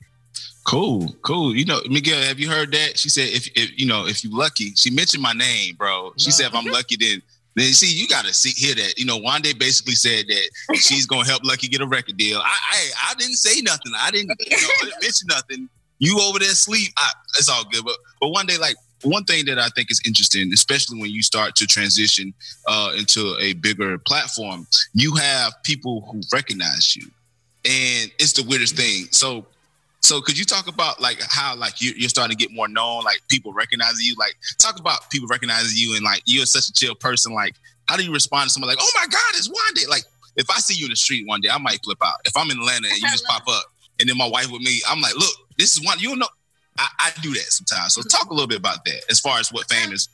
Cool, cool. You know, Miguel, have you heard that? She said, if, if you know, if you're lucky, she mentioned my name, bro. She No. said, if I'm lucky, then then see, you gotta see hear that. You know, Wande basically said that she's gonna help Lucky get a record deal. I I, I didn't say nothing. I didn't, you know, I didn't mention nothing. You over there sleep. I, it's all good. But but Wande, like one thing that I think is interesting, especially when you start to transition uh, into a bigger platform, you have people who recognize you, and it's the weirdest thing. So so could you talk about like how like you, you're starting to get more known, like people recognizing you? Like talk about people recognizing you and like you're such a chill person. Like how do you respond to someone like, oh my God, it's Wande? Like if I see you in the street one day, I might flip out. If I'm in Atlanta and you just pop up and then my wife with me, I'm like, look, this is one, you don't know. I, I do that sometimes. So talk a little bit about that as far as what fame is.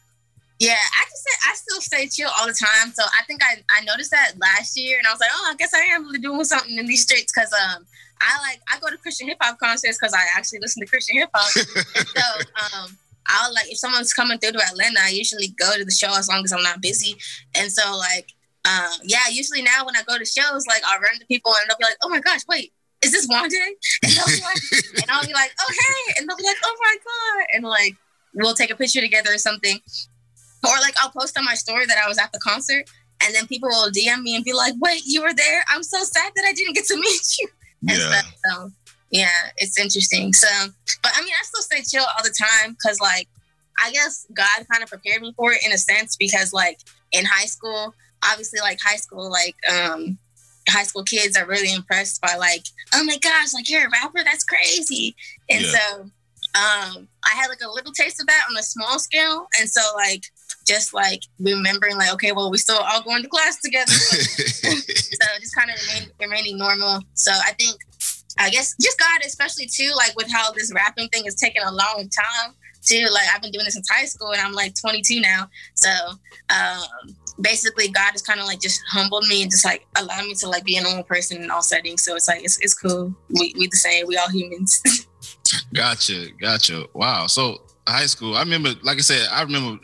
Yeah, I just say I still stay chill all the time. So I think I, I noticed that last year and I was like, oh, I guess I am really doing something in these streets because um I like I go to Christian hip hop concerts because I actually listen to Christian hip hop. so um I'll like if someone's coming through to Atlanta, I usually go to the show as long as I'm not busy. And so like um yeah, usually now when I go to shows, like I'll run into people and they'll be like, oh my gosh, wait, is this Wande? And they'll be like, and I'll be like, oh hey, and they'll be like, oh my god, and like we'll take a picture together or something. Or like I'll post on my story that I was at the concert, and then people will DM me and be like, "Wait, you were there? I'm so sad that I didn't get to meet you." And Yeah. stuff. So yeah, it's interesting. So, but I mean, I still stay chill all the time because like I guess God kind of prepared me for it in a sense because like in high school, obviously like high school, like um high school kids are really impressed by like, oh my gosh, like you're a rapper, that's crazy. And Yeah. so um, I had like a little taste of that on a small scale, and so like just like remembering like okay, well we still all going to class together, so just kind of remain, remaining normal. So I think I guess just God, especially too, like with how this rapping thing is taking a long time too. Like I've been doing this since high school, and I'm like 22 now. So um, basically, God has kind of like just humbled me and just like allowed me to like be a normal person in all settings. So it's like it's, it's cool. We we the same. We all humans. Gotcha, gotcha. Wow. So high school, I remember, like I said, I remember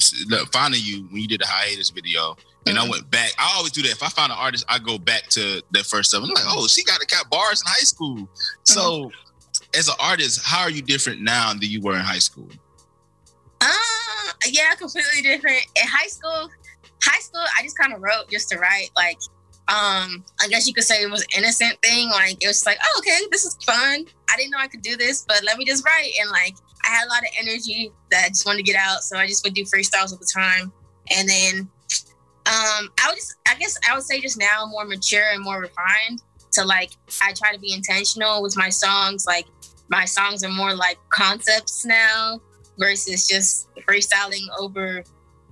finding you when you did the hiatus video, and mm-hmm. I went back. I always do that. If I find an artist, I go back to that first stuff. I'm like, oh, she got got bars in high school. Mm-hmm. So, as an artist, how are you different now than you were in high school? Uh, yeah, completely different. In high school, high school, I just kind of wrote just to write. Like, um, I guess you could say it was innocent thing. Like it was like, oh, okay, this is fun. I didn't know I could do this, but let me just write. And like I had a lot of energy that I just wanted to get out, so I just would do freestyles all the time. And then um, I would just, I guess I would say just now more mature and more refined. To like, I try to be intentional with my songs. Like my songs are more like concepts now versus just freestyling over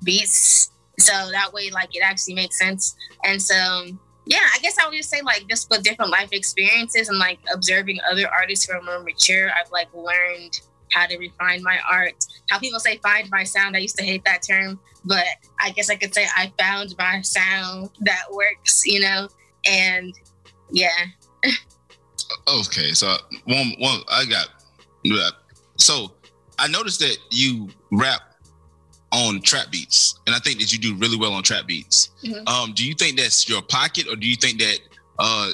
beats. So that way, like it actually makes sense. And so yeah, I guess I would just say like just with different life experiences and like observing other artists who are more mature, I've like learned how to refine my art. How people say find my sound. I used to hate that term, but I guess I could say I found my sound that works, you know? And yeah. okay, so one one I got so I noticed that you rap on trap beats, and I think that you do really well on trap beats. Mm-hmm. Um, do you think that's your pocket, or do you think that uh,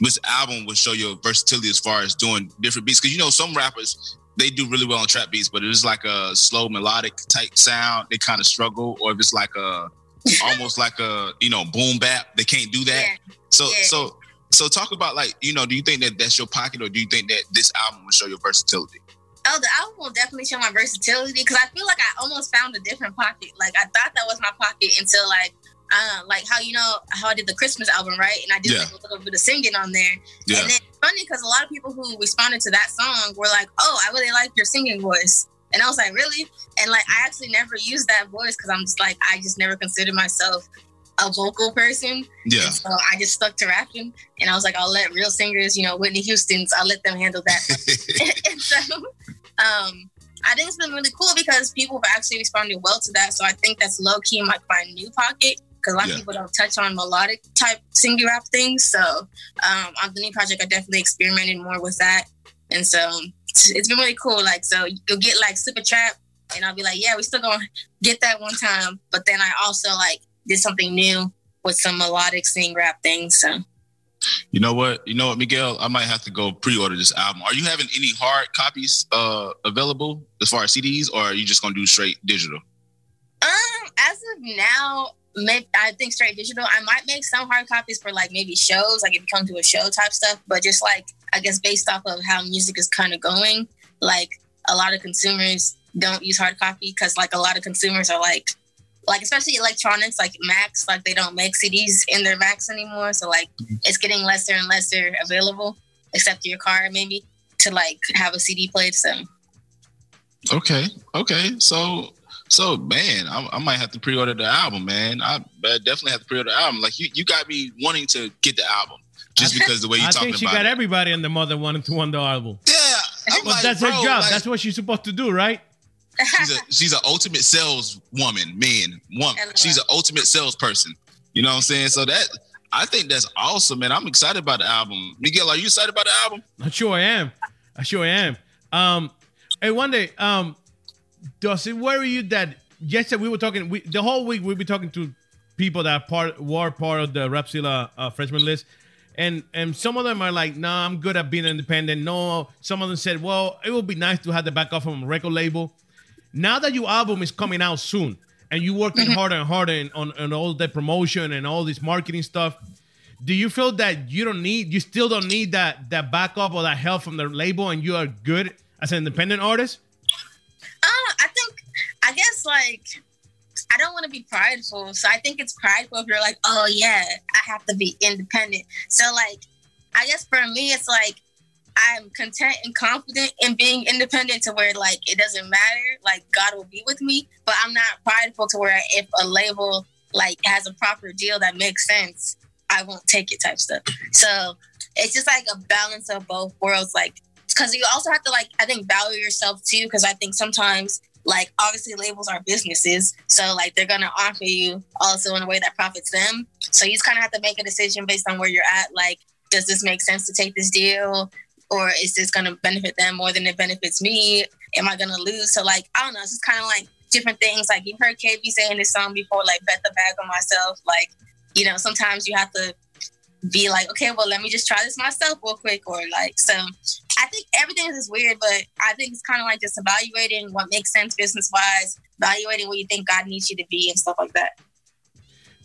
this album will show your versatility as far as doing different beats? Because you know some rappers they do really well on trap beats, but it is like a slow melodic type sound. They kind of struggle, or if it's like a almost like a you know boom bap, they can't do that. Yeah. So yeah. so so talk about like you know, do you think that that's your pocket, or do you think that this album will show your versatility? Oh, the album will definitely show my versatility because I feel like I almost found a different pocket. Like I thought that was my pocket until like uh, like how you know how I did the Christmas album, right? And I did yeah. like a little bit of singing on there. Yeah. And then funny because a lot of people who responded to that song were like, "Oh, I really like your singing voice," and I was like, "Really?" And like I actually never used that voice because I'm just like I just never considered myself a vocal person. Yeah. And so I just stuck to rapping, and I was like, I'll let real singers, you know, Whitney Houston's, I'll let them handle that. and so um, I think it's been really cool because people have actually responded well to that. So I think that's low key like my new pocket because a lot yeah. of people don't touch on melodic type singing rap things. So um, on the new project, I definitely experimented more with that, and so it's been really cool. Like so, you'll get like super trap, and I'll be like, yeah, we still gonna get that one time. But then I also like did something new with some melodic sing rap things. So you know what? You know what, Miguel? I might have to go pre-order this album. Are you having any hard copies uh, available as far as CDs, or are you just gonna do straight digital? Um, as of now, maybe, I think straight digital. I might make some hard copies for like maybe shows, like if you come to a show type stuff. But just like I guess based off of how music is kind of going, like a lot of consumers don't use hard copy because like a lot of consumers are like like especially electronics like Macs, like they don't make CDs in their Macs anymore. So like mm-hmm. it's getting lesser and lesser available, except your car maybe to like have a CD played. So okay, okay, so so man, I, I might have to pre-order the album, man. I definitely have to pre-order the album. Like you, you got me wanting to get the album just because the way you're talking about. I think she got it. everybody and the mother wanting to want the album. Yeah, I'm but like, that's bro, her job. Like, that's what she's supposed to do, right? she's a she's an ultimate sales woman, man, woman. She's an ultimate salesperson. You know what I'm saying? So that I think that's awesome, man. I'm excited about the album. Miguel, are you excited about the album? I sure I am. I sure I am. Um, hey, Wande, um, does it worry you that yesterday we were talking we, the whole week we've been talking to people that part were part of the Rapzilla uh, freshman list, and and some of them are like, "No, nah, I'm good at being independent." No, some of them said, "Well, it would be nice to have the backup from a record label." Now that your album is coming out soon and you're working mm-hmm. harder and harder on, on all the promotion and all this marketing stuff, do you feel that you don't need, you still don't need that that backup or that help from the label and you are good as an independent artist? Like, I don't want to be prideful. So I think it's prideful if you're like, oh yeah, I have to be independent. So like, I guess for me, it's like, I'm content and confident in being independent to where like it doesn't matter, like God will be with me. But I'm not prideful to where if a label like has a proper deal that makes sense, I won't take it type stuff. So it's just like a balance of both worlds, like because you also have to like I think value yourself too, because I think sometimes like obviously labels are businesses, so like they're gonna offer you also in a way that profits them. So you just kind of have to make a decision based on where you're at. Like, does this make sense to take this deal? or is this to benefit them more than it benefits me? Am I to lose? So, like, I don't know. It's just kind of like different things. Like, you heard KB saying this song before, like, bet the bag on myself. Like, you know, sometimes you have to be like, okay, well, let me just try this myself real quick. Or, like, so I think everything is weird, but I think it's kind of like just evaluating what makes sense business wise, evaluating what you think God needs you to be and stuff like that.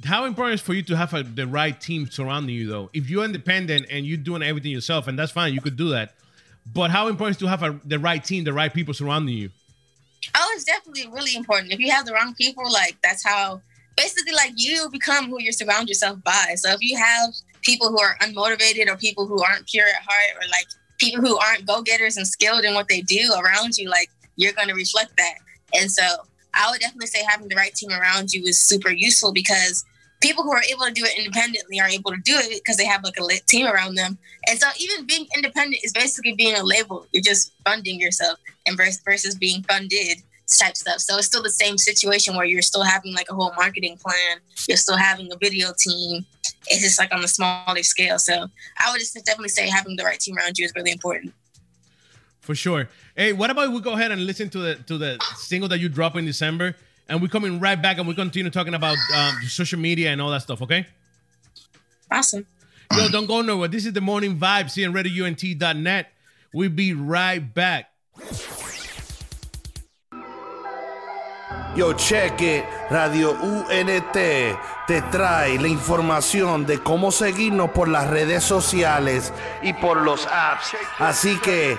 How important is for you to have a, the right team surrounding you though? If you're independent and you're doing everything yourself and that's fine you could do that but how important is to have a, the right team the right people surrounding you? Oh it's definitely really important. If you have the wrong people like that's how basically like you become who you surround yourself by. So if you have people who are unmotivated or people who aren't pure at heart or like people who aren't go-getters and skilled in what they do around you like you're going to reflect that and so I would definitely say having the right team around you is super useful because people who are able to do it independently are able to do it because they have like a lit team around them. And so even being independent is basically being a label. You're just funding yourself and versus being funded type stuff. So it's still the same situation where you're still having like a whole marketing plan. You're still having a video team. It's just like on a smaller scale. So I would just definitely say having the right team around you is really important. For sure. Hey, what about we go ahead and listen to the to the single that you drop in December? and we're coming right back and we continue talking about um, social media and all that stuff, okay? Awesome. Yo, don't go nowhere. This is the morning vibes here on RadioUNT.net. We'll be right back. Yo, check it. Radio UNT te trae la información de cómo seguirnos por las redes sociales y por los apps. Así que,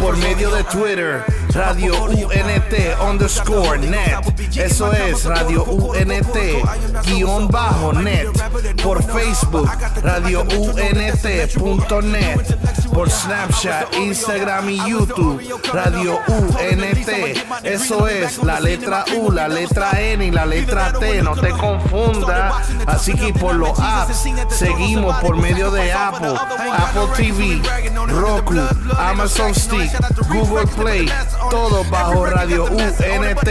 por medio de Twitter, Radio UNT underscore net. Eso es Radio UNT guion bajo net. Por Facebook, Radio UNT.net. Por Snapchat, Instagram y YouTube, Radio UNT. Eso es la letra U, la letra N y la letra T. No te confundas. Así que por los apps, seguimos por medio de Apple, Apple TV, Roku, Amazon Stick, Google Play todo bajo Radio UNT.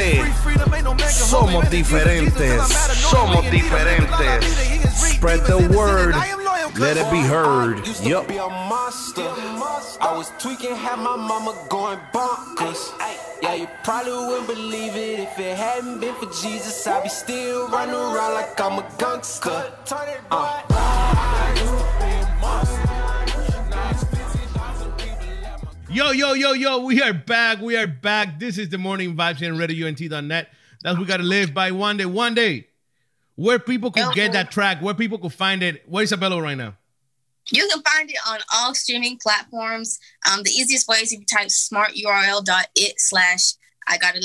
Somos diferentes, somos diferentes. Spread the word, let it be heard. Yup. I was tweaking, had my mama going bonkers. Yeah, you probably wouldn't believe it if it hadn't been for Jesus. I'd be still running around like I'm a gangster. Uh. Yo, yo, yo, yo, we are back. We are back. This is the morning vibes here on RadioUNT.net. That's we gotta live by Wande. One day. Where people could get that track, where people could find it. Where is available right now? You can find it on all streaming platforms. Um, the easiest way is if you type smarturl.it slash I gotta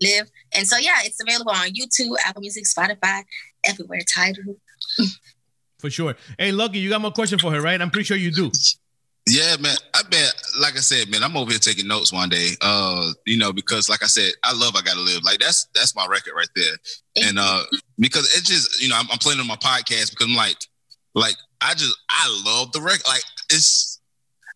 live. And so yeah, it's available on YouTube, Apple Music, Spotify, everywhere. Tidal. For sure. Hey, Lucky, you got more question for her, right? I'm pretty sure you do. Yeah, man. I bet, like I said, man, I'm over here taking notes Wande. Uh, you know, because like I said, I love I Gotta Live. Like that's that's my record right there. And uh, because it's just, you know, I'm, I'm playing on my podcast because I'm like, like I just I love the record. Like it's,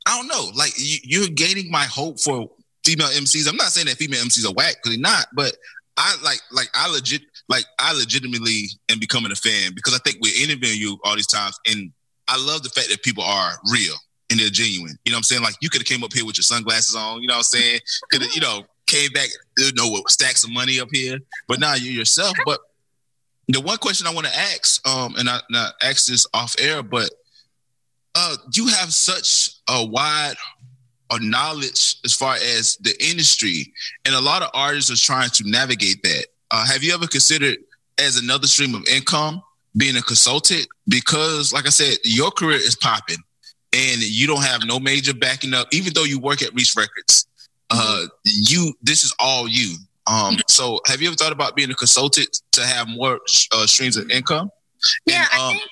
I don't know, like you, you're gaining my hope for female MCs. I'm not saying that female MCs are whack because they're not, but I like like I legit like I legitimately am becoming a fan because I think we're interviewing you all these times, and I love the fact that people are real and they're genuine. You know what I'm saying? Like you could have came up here with your sunglasses on, you know what I'm saying? Could have, you know, came back, you know, with stacks of money up here. But now you're yourself. But the one question I want to ask, um, and I, and I asked this off air, but uh, you have such a wide a knowledge as far as the industry, and a lot of artists are trying to navigate that. Uh, have you ever considered as another stream of income being a consultant? Because, like I said, your career is popping and you don't have no major backing up, even though you work at Reach Records. Uh, you this is all you. Um, so have you ever thought about being a consultant to have more uh, streams of income? Yeah, and, um, I think.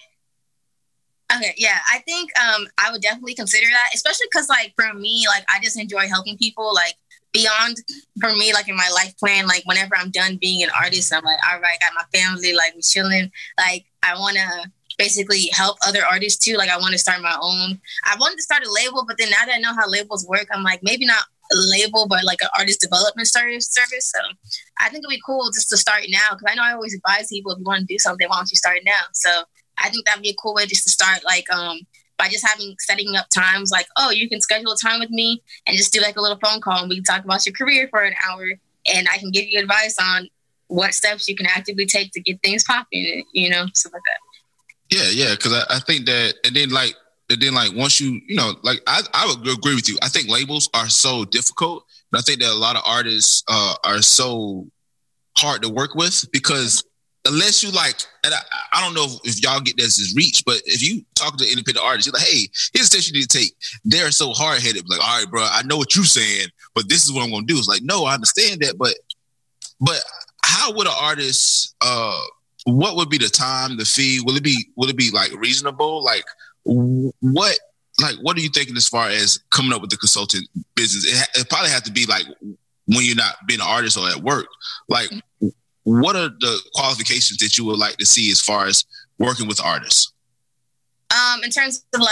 Okay, yeah, I think um I would definitely consider that, especially because like for me, like I just enjoy helping people. Like beyond for me, like in my life plan, like whenever I'm done being an artist, I'm like, all right, got my family, like we chilling. Like I want to basically help other artists too. Like I want to start my own. I wanted to start a label, but then now that I know how labels work, I'm like maybe not a label, but like an artist development service. Service. So I think it'd be cool just to start now because I know I always advise people if you want to do something, why don't you start now? So I think that'd be a cool way just to start like um by just having setting up times like oh you can schedule a time with me and just do like a little phone call and we can talk about your career for an hour and I can give you advice on what steps you can actively take to get things popping, you know, stuff like that. Yeah, yeah, because I, I think that, and then like, and then like once you, you know, like I, I would agree with you. I think labels are so difficult, but I think that a lot of artists uh, are so hard to work with because unless you like, and I, I don't know if y'all get this as reach, but if you talk to independent artists, you're like, hey, here's the you need to take. They're so hard headed, like, all right, bro, I know what you're saying, but this is what I'm gonna do. It's like, no, I understand that, but but how would an artist uh what would be the time, the fee? Will it be will it be like reasonable? Like what like what are you thinking as far as coming up with the consultant business? It, it probably have to be like when you're not being an artist or at work. Like what are the qualifications that you would like to see as far as working with artists? Um, in terms of like,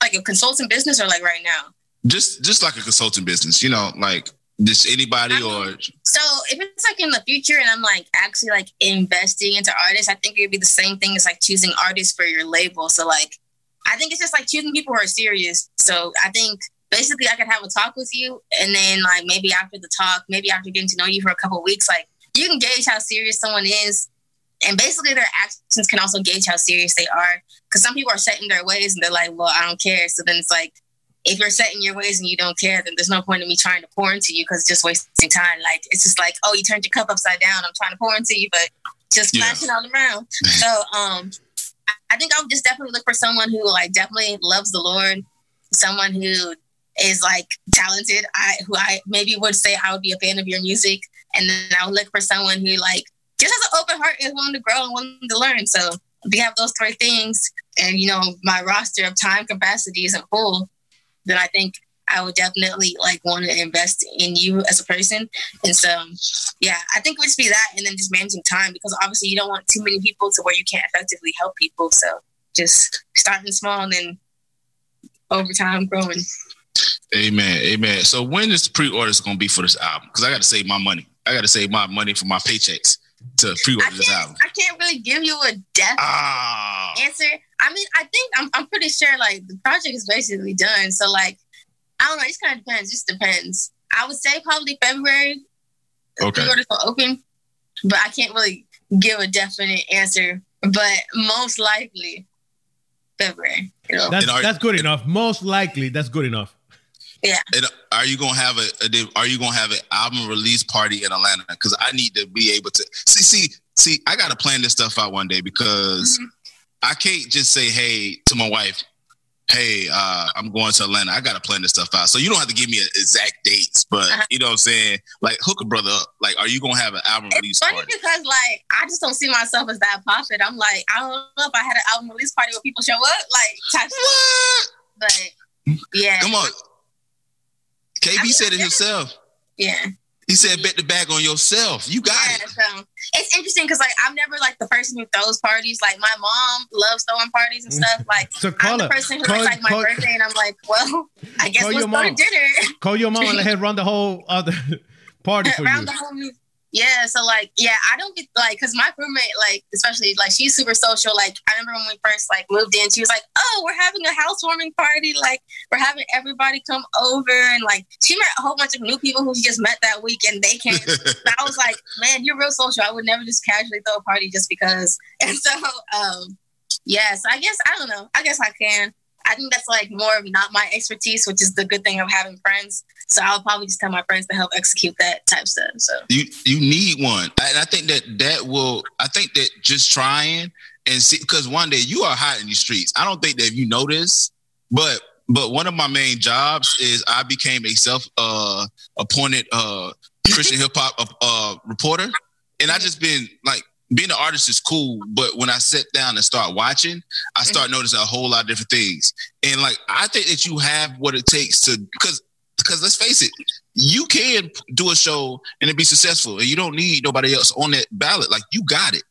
like a consultant business or like right now? Just just like a consulting business, you know, like just anybody I mean, or So if it's like in the future and I'm like actually like investing into artists, I think it would be the same thing as like choosing artists for your label. So like I think it's just like choosing people who are serious. So I think basically I could have a talk with you and then like maybe after the talk, maybe after getting to know you for a couple weeks, like you can gauge how serious someone is. And basically their actions can also gauge how serious they are. Cause some people are set in their ways and they're like, well, I don't care. So then it's like if you're set in your ways and you don't care, then there's no point in me trying to pour into you because it's just wasting time. Like it's just like, oh, you turned your cup upside down. I'm trying to pour into you, but just Yeah. flashing all around. so um I- think I would just definitely look for someone who like definitely loves the Lord, someone who is like talented. I who I maybe would say I would be a fan of your music, and then I would look for someone who like just has an open heart and is willing to grow and willing to learn. So if you have those three things, and you know my roster of time capacity isn't full, then I think I would definitely like want to invest in you as a person. And so, yeah, I think it would just be that, and then just managing time because obviously you don't want too many people to where you can't effectively help people. So just starting small and then over time growing. Amen. Amen. So when is the pre-orders gonna be for this album? Because I gotta save my money. I gotta save my money for my paychecks to I pre-order this can't, album. I can't really give you a definite Ah, answer. I mean, I think I'm, I'm pretty sure like the project is basically done. So like, I don't know. It just kind of depends. Just depends. I would say probably February. Okay. Pre-orders will open, but I can't really give a definite answer. But most likely February. You know? That's are- that's good enough. Most likely, that's good enough. And are you gonna have a, a are you gonna have an album release party in Atlanta? Because I need to be able to see see see. I gotta plan this stuff out one day because I can't just say hey to my wife. Hey, uh, I'm going to Atlanta. I gotta plan this stuff out. So you don't have to give me a, exact dates, but Uh-huh. you know what I'm saying. Like hook a brother up. Like, are you gonna have an album release It's funny party? because like I just don't see myself as that prophet. I'm like I don't know if I had an album release party where people show up like type, What? but yeah, Come on. KB I mean, said it himself. yeah. He said, "Bet the bag on yourself. You got Yeah, it." so it's interesting because like I'm never like the person who throws parties. Like my mom loves throwing parties and stuff. Like So I'm call the person who Call- it's like my call- birthday, and I'm like, well, I guess Call let's your go to mom. dinner Call your mom and let her run the whole other party for you. the whole. Yeah, so like, yeah, I don't get like because my roommate, like, especially like she's super social. Like, I remember when we first like moved in, she was like, "Oh, we're having a housewarming party. Like, we're having everybody come over." And like, she met a whole bunch of new people who she just met that week, and they came. I was like, man, you're real social. I would never just casually throw a party just because. And so, um, yeah, so I guess, I don't know. I guess I can. I think that's like more of not my expertise, which is the good thing of having friends. So I'll probably just tell my friends to help execute that type stuff. So, you you need one. And i think that that will i think that just trying and see because Wande you are hot in these streets. I don't think that you know this but but one of my main jobs is i became a self uh appointed uh christian hip-hop uh, uh reporter. And i just been like being an artist is cool, but when I sit down and start watching, I start noticing a whole lot of different things. And like I think that you have what it takes to because because let's face it, you can do a show and it be successful, and you don't need nobody else on that ballot. Like you got it,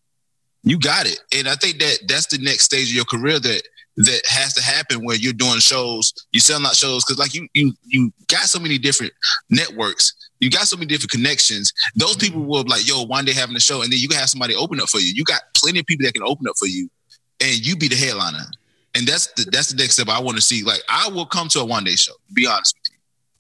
you got it. And I think that that's the next stage of your career that that has to happen where you're doing shows, you selling out shows because like you you you got so many different networks, you got so many different connections. Those people will be like, yo, Wande having a show, and then you can have somebody open up for you. You got plenty of people that can open up for you, and you be the headliner. And that's the that's the next step I want to see. Like I will come to a Wande show. Be honest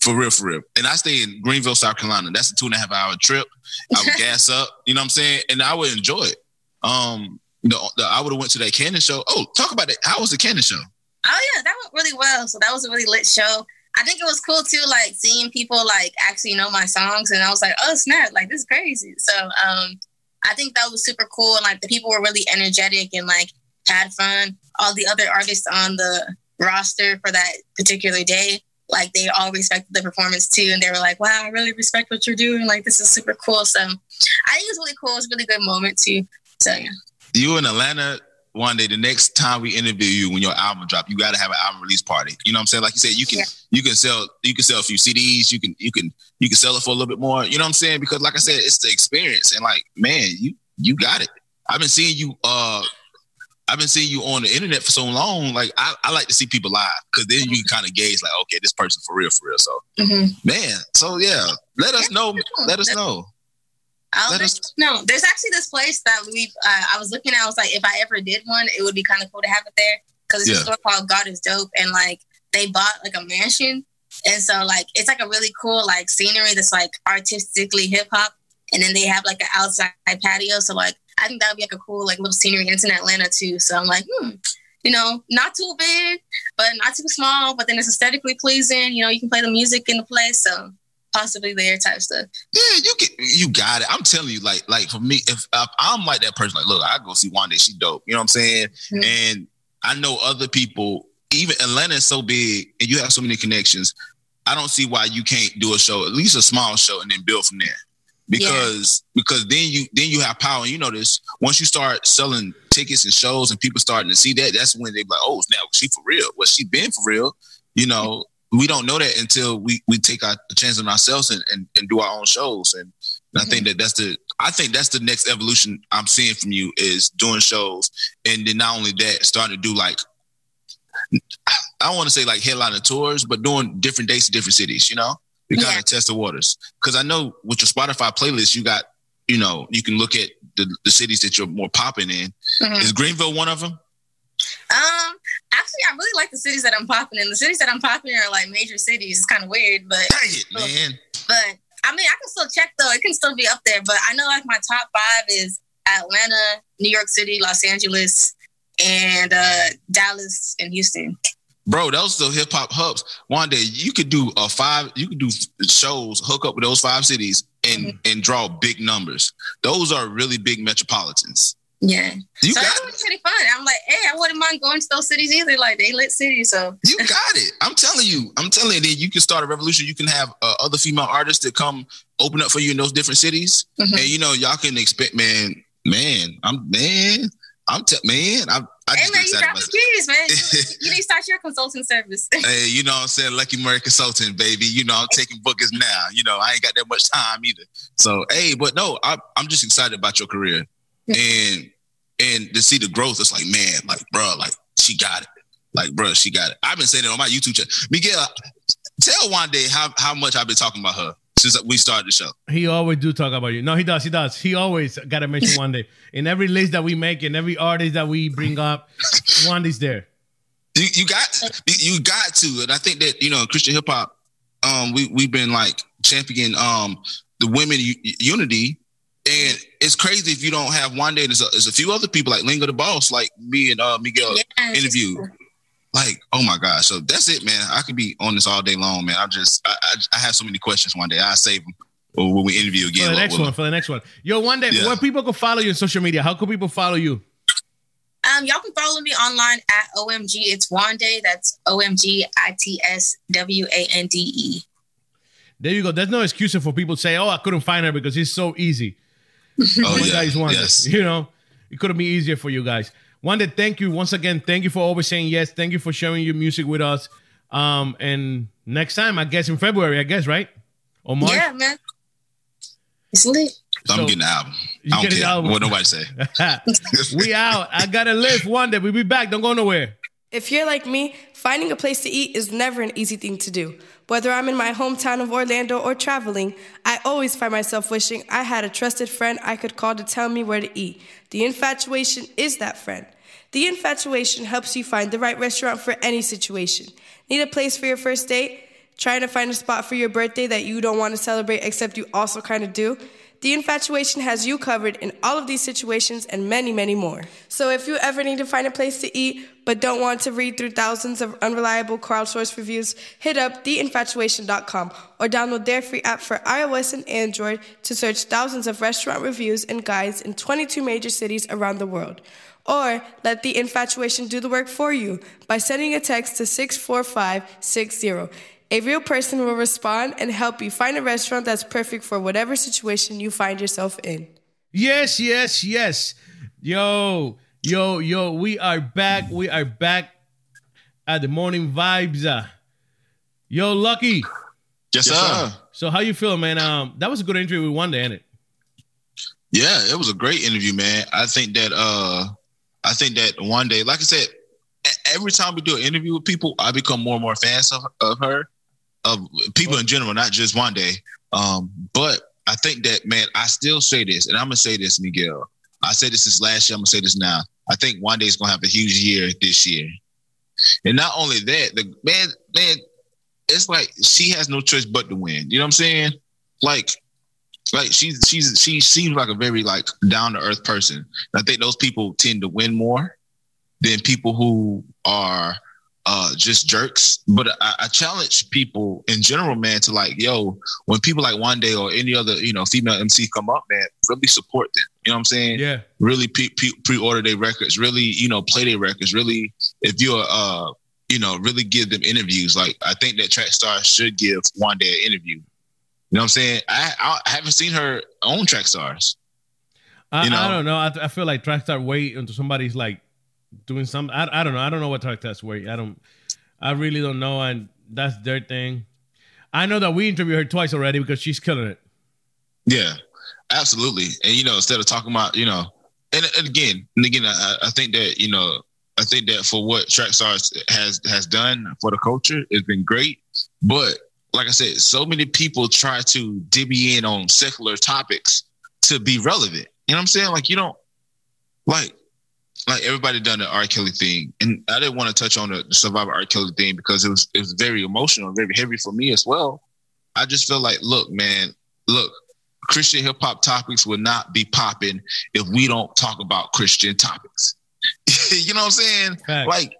for real, for real. And I stay in Greenville, South Carolina. That's a two and a half hour trip. I would gas up. You know what I'm saying? And I would enjoy it. Um, I would have went to that Cannon show. Oh, talk about it. How was the Cannon show? Oh yeah, that went really well. So that was a really lit show. I think it was cool too, like seeing people like actually know my songs, and I was like, oh snap, like this is crazy. So um, I think that was super cool, and like the people were really energetic and like had fun. All the other artists on the roster for that particular day, like they all respected the performance too, and they were like, wow, I really respect what you're doing. Like this is super cool. So I think it's really cool. It's a really good moment too. So yeah. You in Atlanta Wande, the next time we interview you when your album drop, you got to have an album release party. You know what I'm saying? Like you said, you can Yeah. you can sell you can sell a few CDs. You can you can you can sell it for a little bit more. You know what I'm saying? Because like I said, it's the experience. And like man, you you got it. I've been seeing you. uh I've been seeing you on the internet for so long. Like I, I like to see people live because then you can kind of gauge like, okay, this person for real, for real. So Mhm. man, so yeah, let us know. Let us know. I'll Let let us- know. There's actually this place that we uh, I was looking at. I was like, if I ever did one, it would be kind of cool to have it there because it's Yeah. a store called God is Dope, and like they bought like a mansion, and so like it's like a really cool like scenery that's like artistically hip hop, and then they have like an outside patio. So like I think that would be like a cool like little scenery. And it's in Atlanta too. So I'm like, hmm, you know, not too big, but not too small, but then it's aesthetically pleasing. You know, you can play the music in the place, so possibly there type stuff. Yeah, you get you got it. I'm telling you, like like for me, if, if I'm like that person, like look, I go see Wande, she dope. You know what I'm saying? Mhm. And I know other people. Even Atlanta is so big, and you have so many connections. I don't see why you can't do a show, at least a small show, and then build from there. Because because then you then you have power. And you know this. Once you start selling tickets and shows, and people starting to see that, that's when they like, oh, now she for real. Well, she been for real. You know, we don't know that until we we take our a chance on ourselves and, and, and do our own shows. And, and I think mm-hmm. that that's the I think that's the next evolution I'm seeing from you is doing shows, and then not only that, starting to do like I don't want to say like headlining tours, but doing different dates in different cities. You know, to kind Yeah. of test the waters. Because I know with your Spotify playlist, you got you know you can look at the, the cities that you're more popping in. Mhm. Is Greenville one of them? Um, actually, I really like the cities that I'm popping in. The cities that I'm popping in are like major cities. It's kind of weird, but Dang it, man! but I mean, I can still check though. It can still be up there. But I know like my top five is Atlanta, New York City, Los Angeles, and uh, Dallas and Houston. Bro, those the hip hop hubs. One day you could do a five, you could do shows, hook up with those five cities, and and draw big numbers. Those are really big metropolitans. Yeah, You so got that was pretty fun. I'm like, hey, I wouldn't mind going to those cities either. Like they lit cities, so You got it. I'm telling you. I'm telling you. You can start a revolution. You can have uh, other female artists that come open up for you in those different cities, Mhm. and you know y'all can expect. Man, man, I'm man. I'm te- man. I'm. I hey just man, get you the keys, man. You, you need to start your consulting service. Hey, you know what I'm saying? Lucky Murray Consulting, baby. You know, I'm taking bookings now. You know, I ain't got that much time either. So, hey, but no, I, I'm just excited about your career. And and to see the growth, it's like, man, like, bro, like, she got it. Like, bro, she got it. I've been saying it on my YouTube channel. Miguel, tell Wande how, how much I've been talking about her since we started the show. He always do talk about you. No, he does. He does. He always got to mention Wande in every list that we make and every artist that we bring up. Wande's there. You, you got you got to, and I think that you know Christian hip hop. Um, we we've been like championing um the women u- unity, and it's crazy if you don't have Wande. There's a, there's a few other people like Lingo the Boss, like me and uh Miguel Yeah, it's interview. just- Like, oh my gosh! So that's it, man. I could be on this all day long, man. I just I, I, I have so many questions. Wande I save them or when we interview again For again. the Lord next willing. one. For the next one. Yo, Wande, Yeah. where people can follow you on social media? How can people follow you? Um, y'all can follow me online at OMG. It's Wande. That's O M G I T S W A N D E. There you go. There's no excuse for people to say, "Oh, I couldn't find her because it's so easy." Oh you yeah, guys Wande. yes. You know, it could have been easier for you guys. Wande thank you once again. Thank you for always saying yes. Thank you for sharing your music with us. Um, and next time, I guess in February, I guess, right? Or March. Yeah, man. It's lit. So I'm getting the album. You I don't getting care album. what nobody say. we out. I gotta live one day. We'll be back. Don't go nowhere. If you're like me, finding a place to eat is never an easy thing to do. Whether I'm in my hometown of Orlando or traveling, I always find myself wishing I had a trusted friend I could call to tell me where to eat. The infatuation is that friend. The infatuation helps you find the right restaurant for any situation. Need a place for your first date? Trying to find a spot for your birthday that you don't want to celebrate except you also kind of do? The infatuation has you covered in all of these situations and many, many more. So if you ever need to find a place to eat but don't want to read through thousands of unreliable crowdsourced reviews, hit up theinfatuation.com or download their free app for iOS and Android to search thousands of restaurant reviews and guides in 22 major cities around the world. Or let the infatuation do the work for you by sending a text to 64560. A real person will respond and help you find a restaurant that's perfect for whatever situation you find yourself in. Yes, yes, yes. Yo, yo, yo, we are back. We are back at the morning vibes. Uh, yo, Lucky. Yes, uh, sir. So how you feeling, man? Um, that was a good interview with Wande, ain't it? Yeah, it was a great interview, man. I think that uh I think that Wande, like I said, every time we do an interview with people, I become more and more fans of, of her, of people in general, not just Wande. Um, but I think that man, I still say this, and I'm gonna say this, Miguel. I said this this last year, I'm gonna say this now. I think Wande is gonna have a huge year this year. And not only that, the man, man, it's like she has no choice but to win. You know what I'm saying? Like like she's she's she seems like a very like down to earth person. And I think those people tend to win more than people who are uh just jerks. But I, I challenge people in general, man, to like, yo, when people like Wande or any other, you know, female MC come up, man, really support them. You know what I'm saying? Yeah. Really pre pre order their records, really, you know, play their records, really if you're uh you know, really give them interviews. Like I think that Trackstarz should give Wande an interview. You know what I'm saying? I I haven't seen her own Trackstarz. I, You know? I don't know. I, I feel like Trackstarz wait until somebody's like doing something. I, I don't know. I don't know what Trackstarz wait. I don't. I really don't know, and that's their thing. I know that we interviewed her twice already because she's killing it. Yeah, absolutely. And you know, instead of talking about, you know, and, and again, and again, I, I think that you know, I think that for what Trackstarz has has done for the culture, it's been great. But like I said, so many people try to dibby in on secular topics to be relevant. You know what I'm saying? Like you don't like like everybody done the R. Kelly thing, and I didn't want to touch on the Survivor R. Kelly thing because it was it was very emotional, very heavy for me as well. I just feel like, look, man, look, Christian hip hop topics will not be popping if we don't talk about Christian topics. you know what I'm saying? Facts. Like,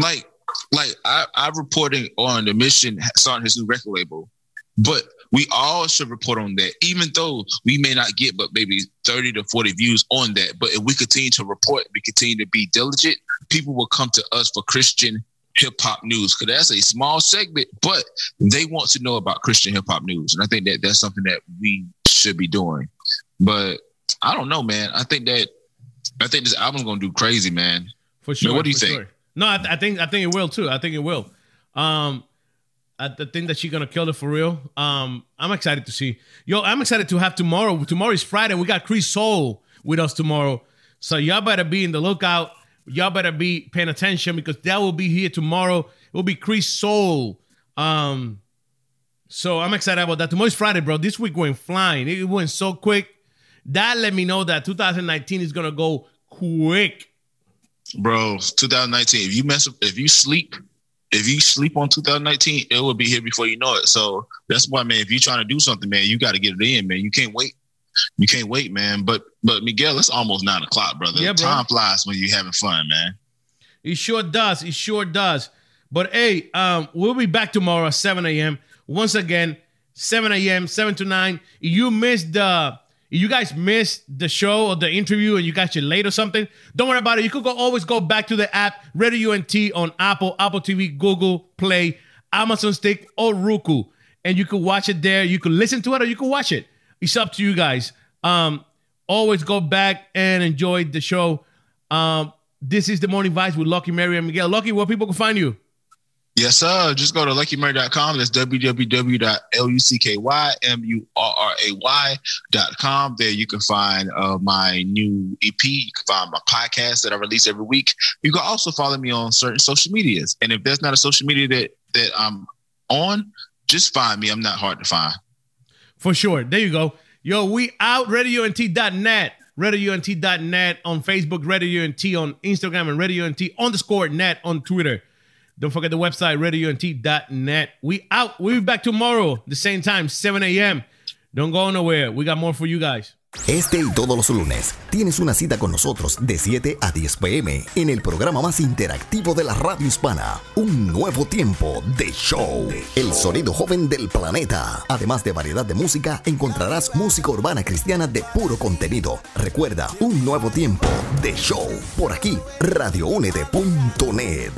like, like I, I reporting on the mission starting his new record label, but we all should report on that, even though we may not get but maybe 30 to 40 views on that. But if we continue to report, we continue to be diligent, people will come to us for Christian hip hop news because that's a small segment, but they want to know about Christian hip hop news. And I think that that's something that we should be doing. But I don't know, man. I think that I think this album's gonna do crazy, man. For sure. what do you think? sure. No, I, I think I think it will too. I think it will. Um, I th- think that she's gonna kill it for real. Um, I'm excited to see. Yo, I'm excited to have tomorrow. Tomorrow is Friday. We got Chris Soul with us tomorrow, so y'all better be in the lookout. Y'all better be paying attention because that will be here tomorrow. It will be Chris Soul. Um, so I'm excited about that. Tomorrow's Friday, bro. This week went flying. It went so quick. That let me know that 2019 is gonna go quick. Bro, 2019. If you mess up, if you sleep, if you sleep on 2019, it will be here before you know it. So that's why, man. If you're trying to do something, man, you got to get it in, man. You can't wait. You can't wait, man. But but Miguel, it's almost nine o'clock, brother. Yeah, bro. Time flies when you're having fun, man. It sure does. It sure does. But hey, um, we'll be back tomorrow at 7 a.m. Once again, 7 a.m., 7 to 9. You missed the you guys missed the show or the interview and you got you late or something, don't worry about it. You could go always go back to the app Radio UNT on Apple, Apple TV, Google Play, Amazon Stick, or Roku. And you could watch it there. You could listen to it or you could watch it. It's up to you guys. Um, always go back and enjoy the show. Um, this is the morning vibes with Lucky Murray and Miguel. Lucky, where people can find you? Yes, sir. Just go to luckymurray.com. That's www.luckymurray.com. There you can find uh, my new EP. You can find my podcast that I release every week. You can also follow me on certain social medias. And if there's not a social media that, that I'm on, just find me. I'm not hard to find. For sure. There you go. Yo, we out radiont.net. RadioUNT.net on Facebook, Radio UNT on Instagram, and Radio UNT underscore net on Twitter. Don't forget the website, RadioUNT.net. We out. We'll be back tomorrow, the same time, 7 a.m. Don't go nowhere. We got more for you guys. Este y todos los lunes tienes una cita con nosotros de 7 a 10 pm en el programa más interactivo de la radio hispana, Un Nuevo Tiempo de Show, el sonido joven del planeta. Además de variedad de música, encontrarás música urbana cristiana de puro contenido. Recuerda, Un Nuevo Tiempo de Show, por aquí, radioúnete.net.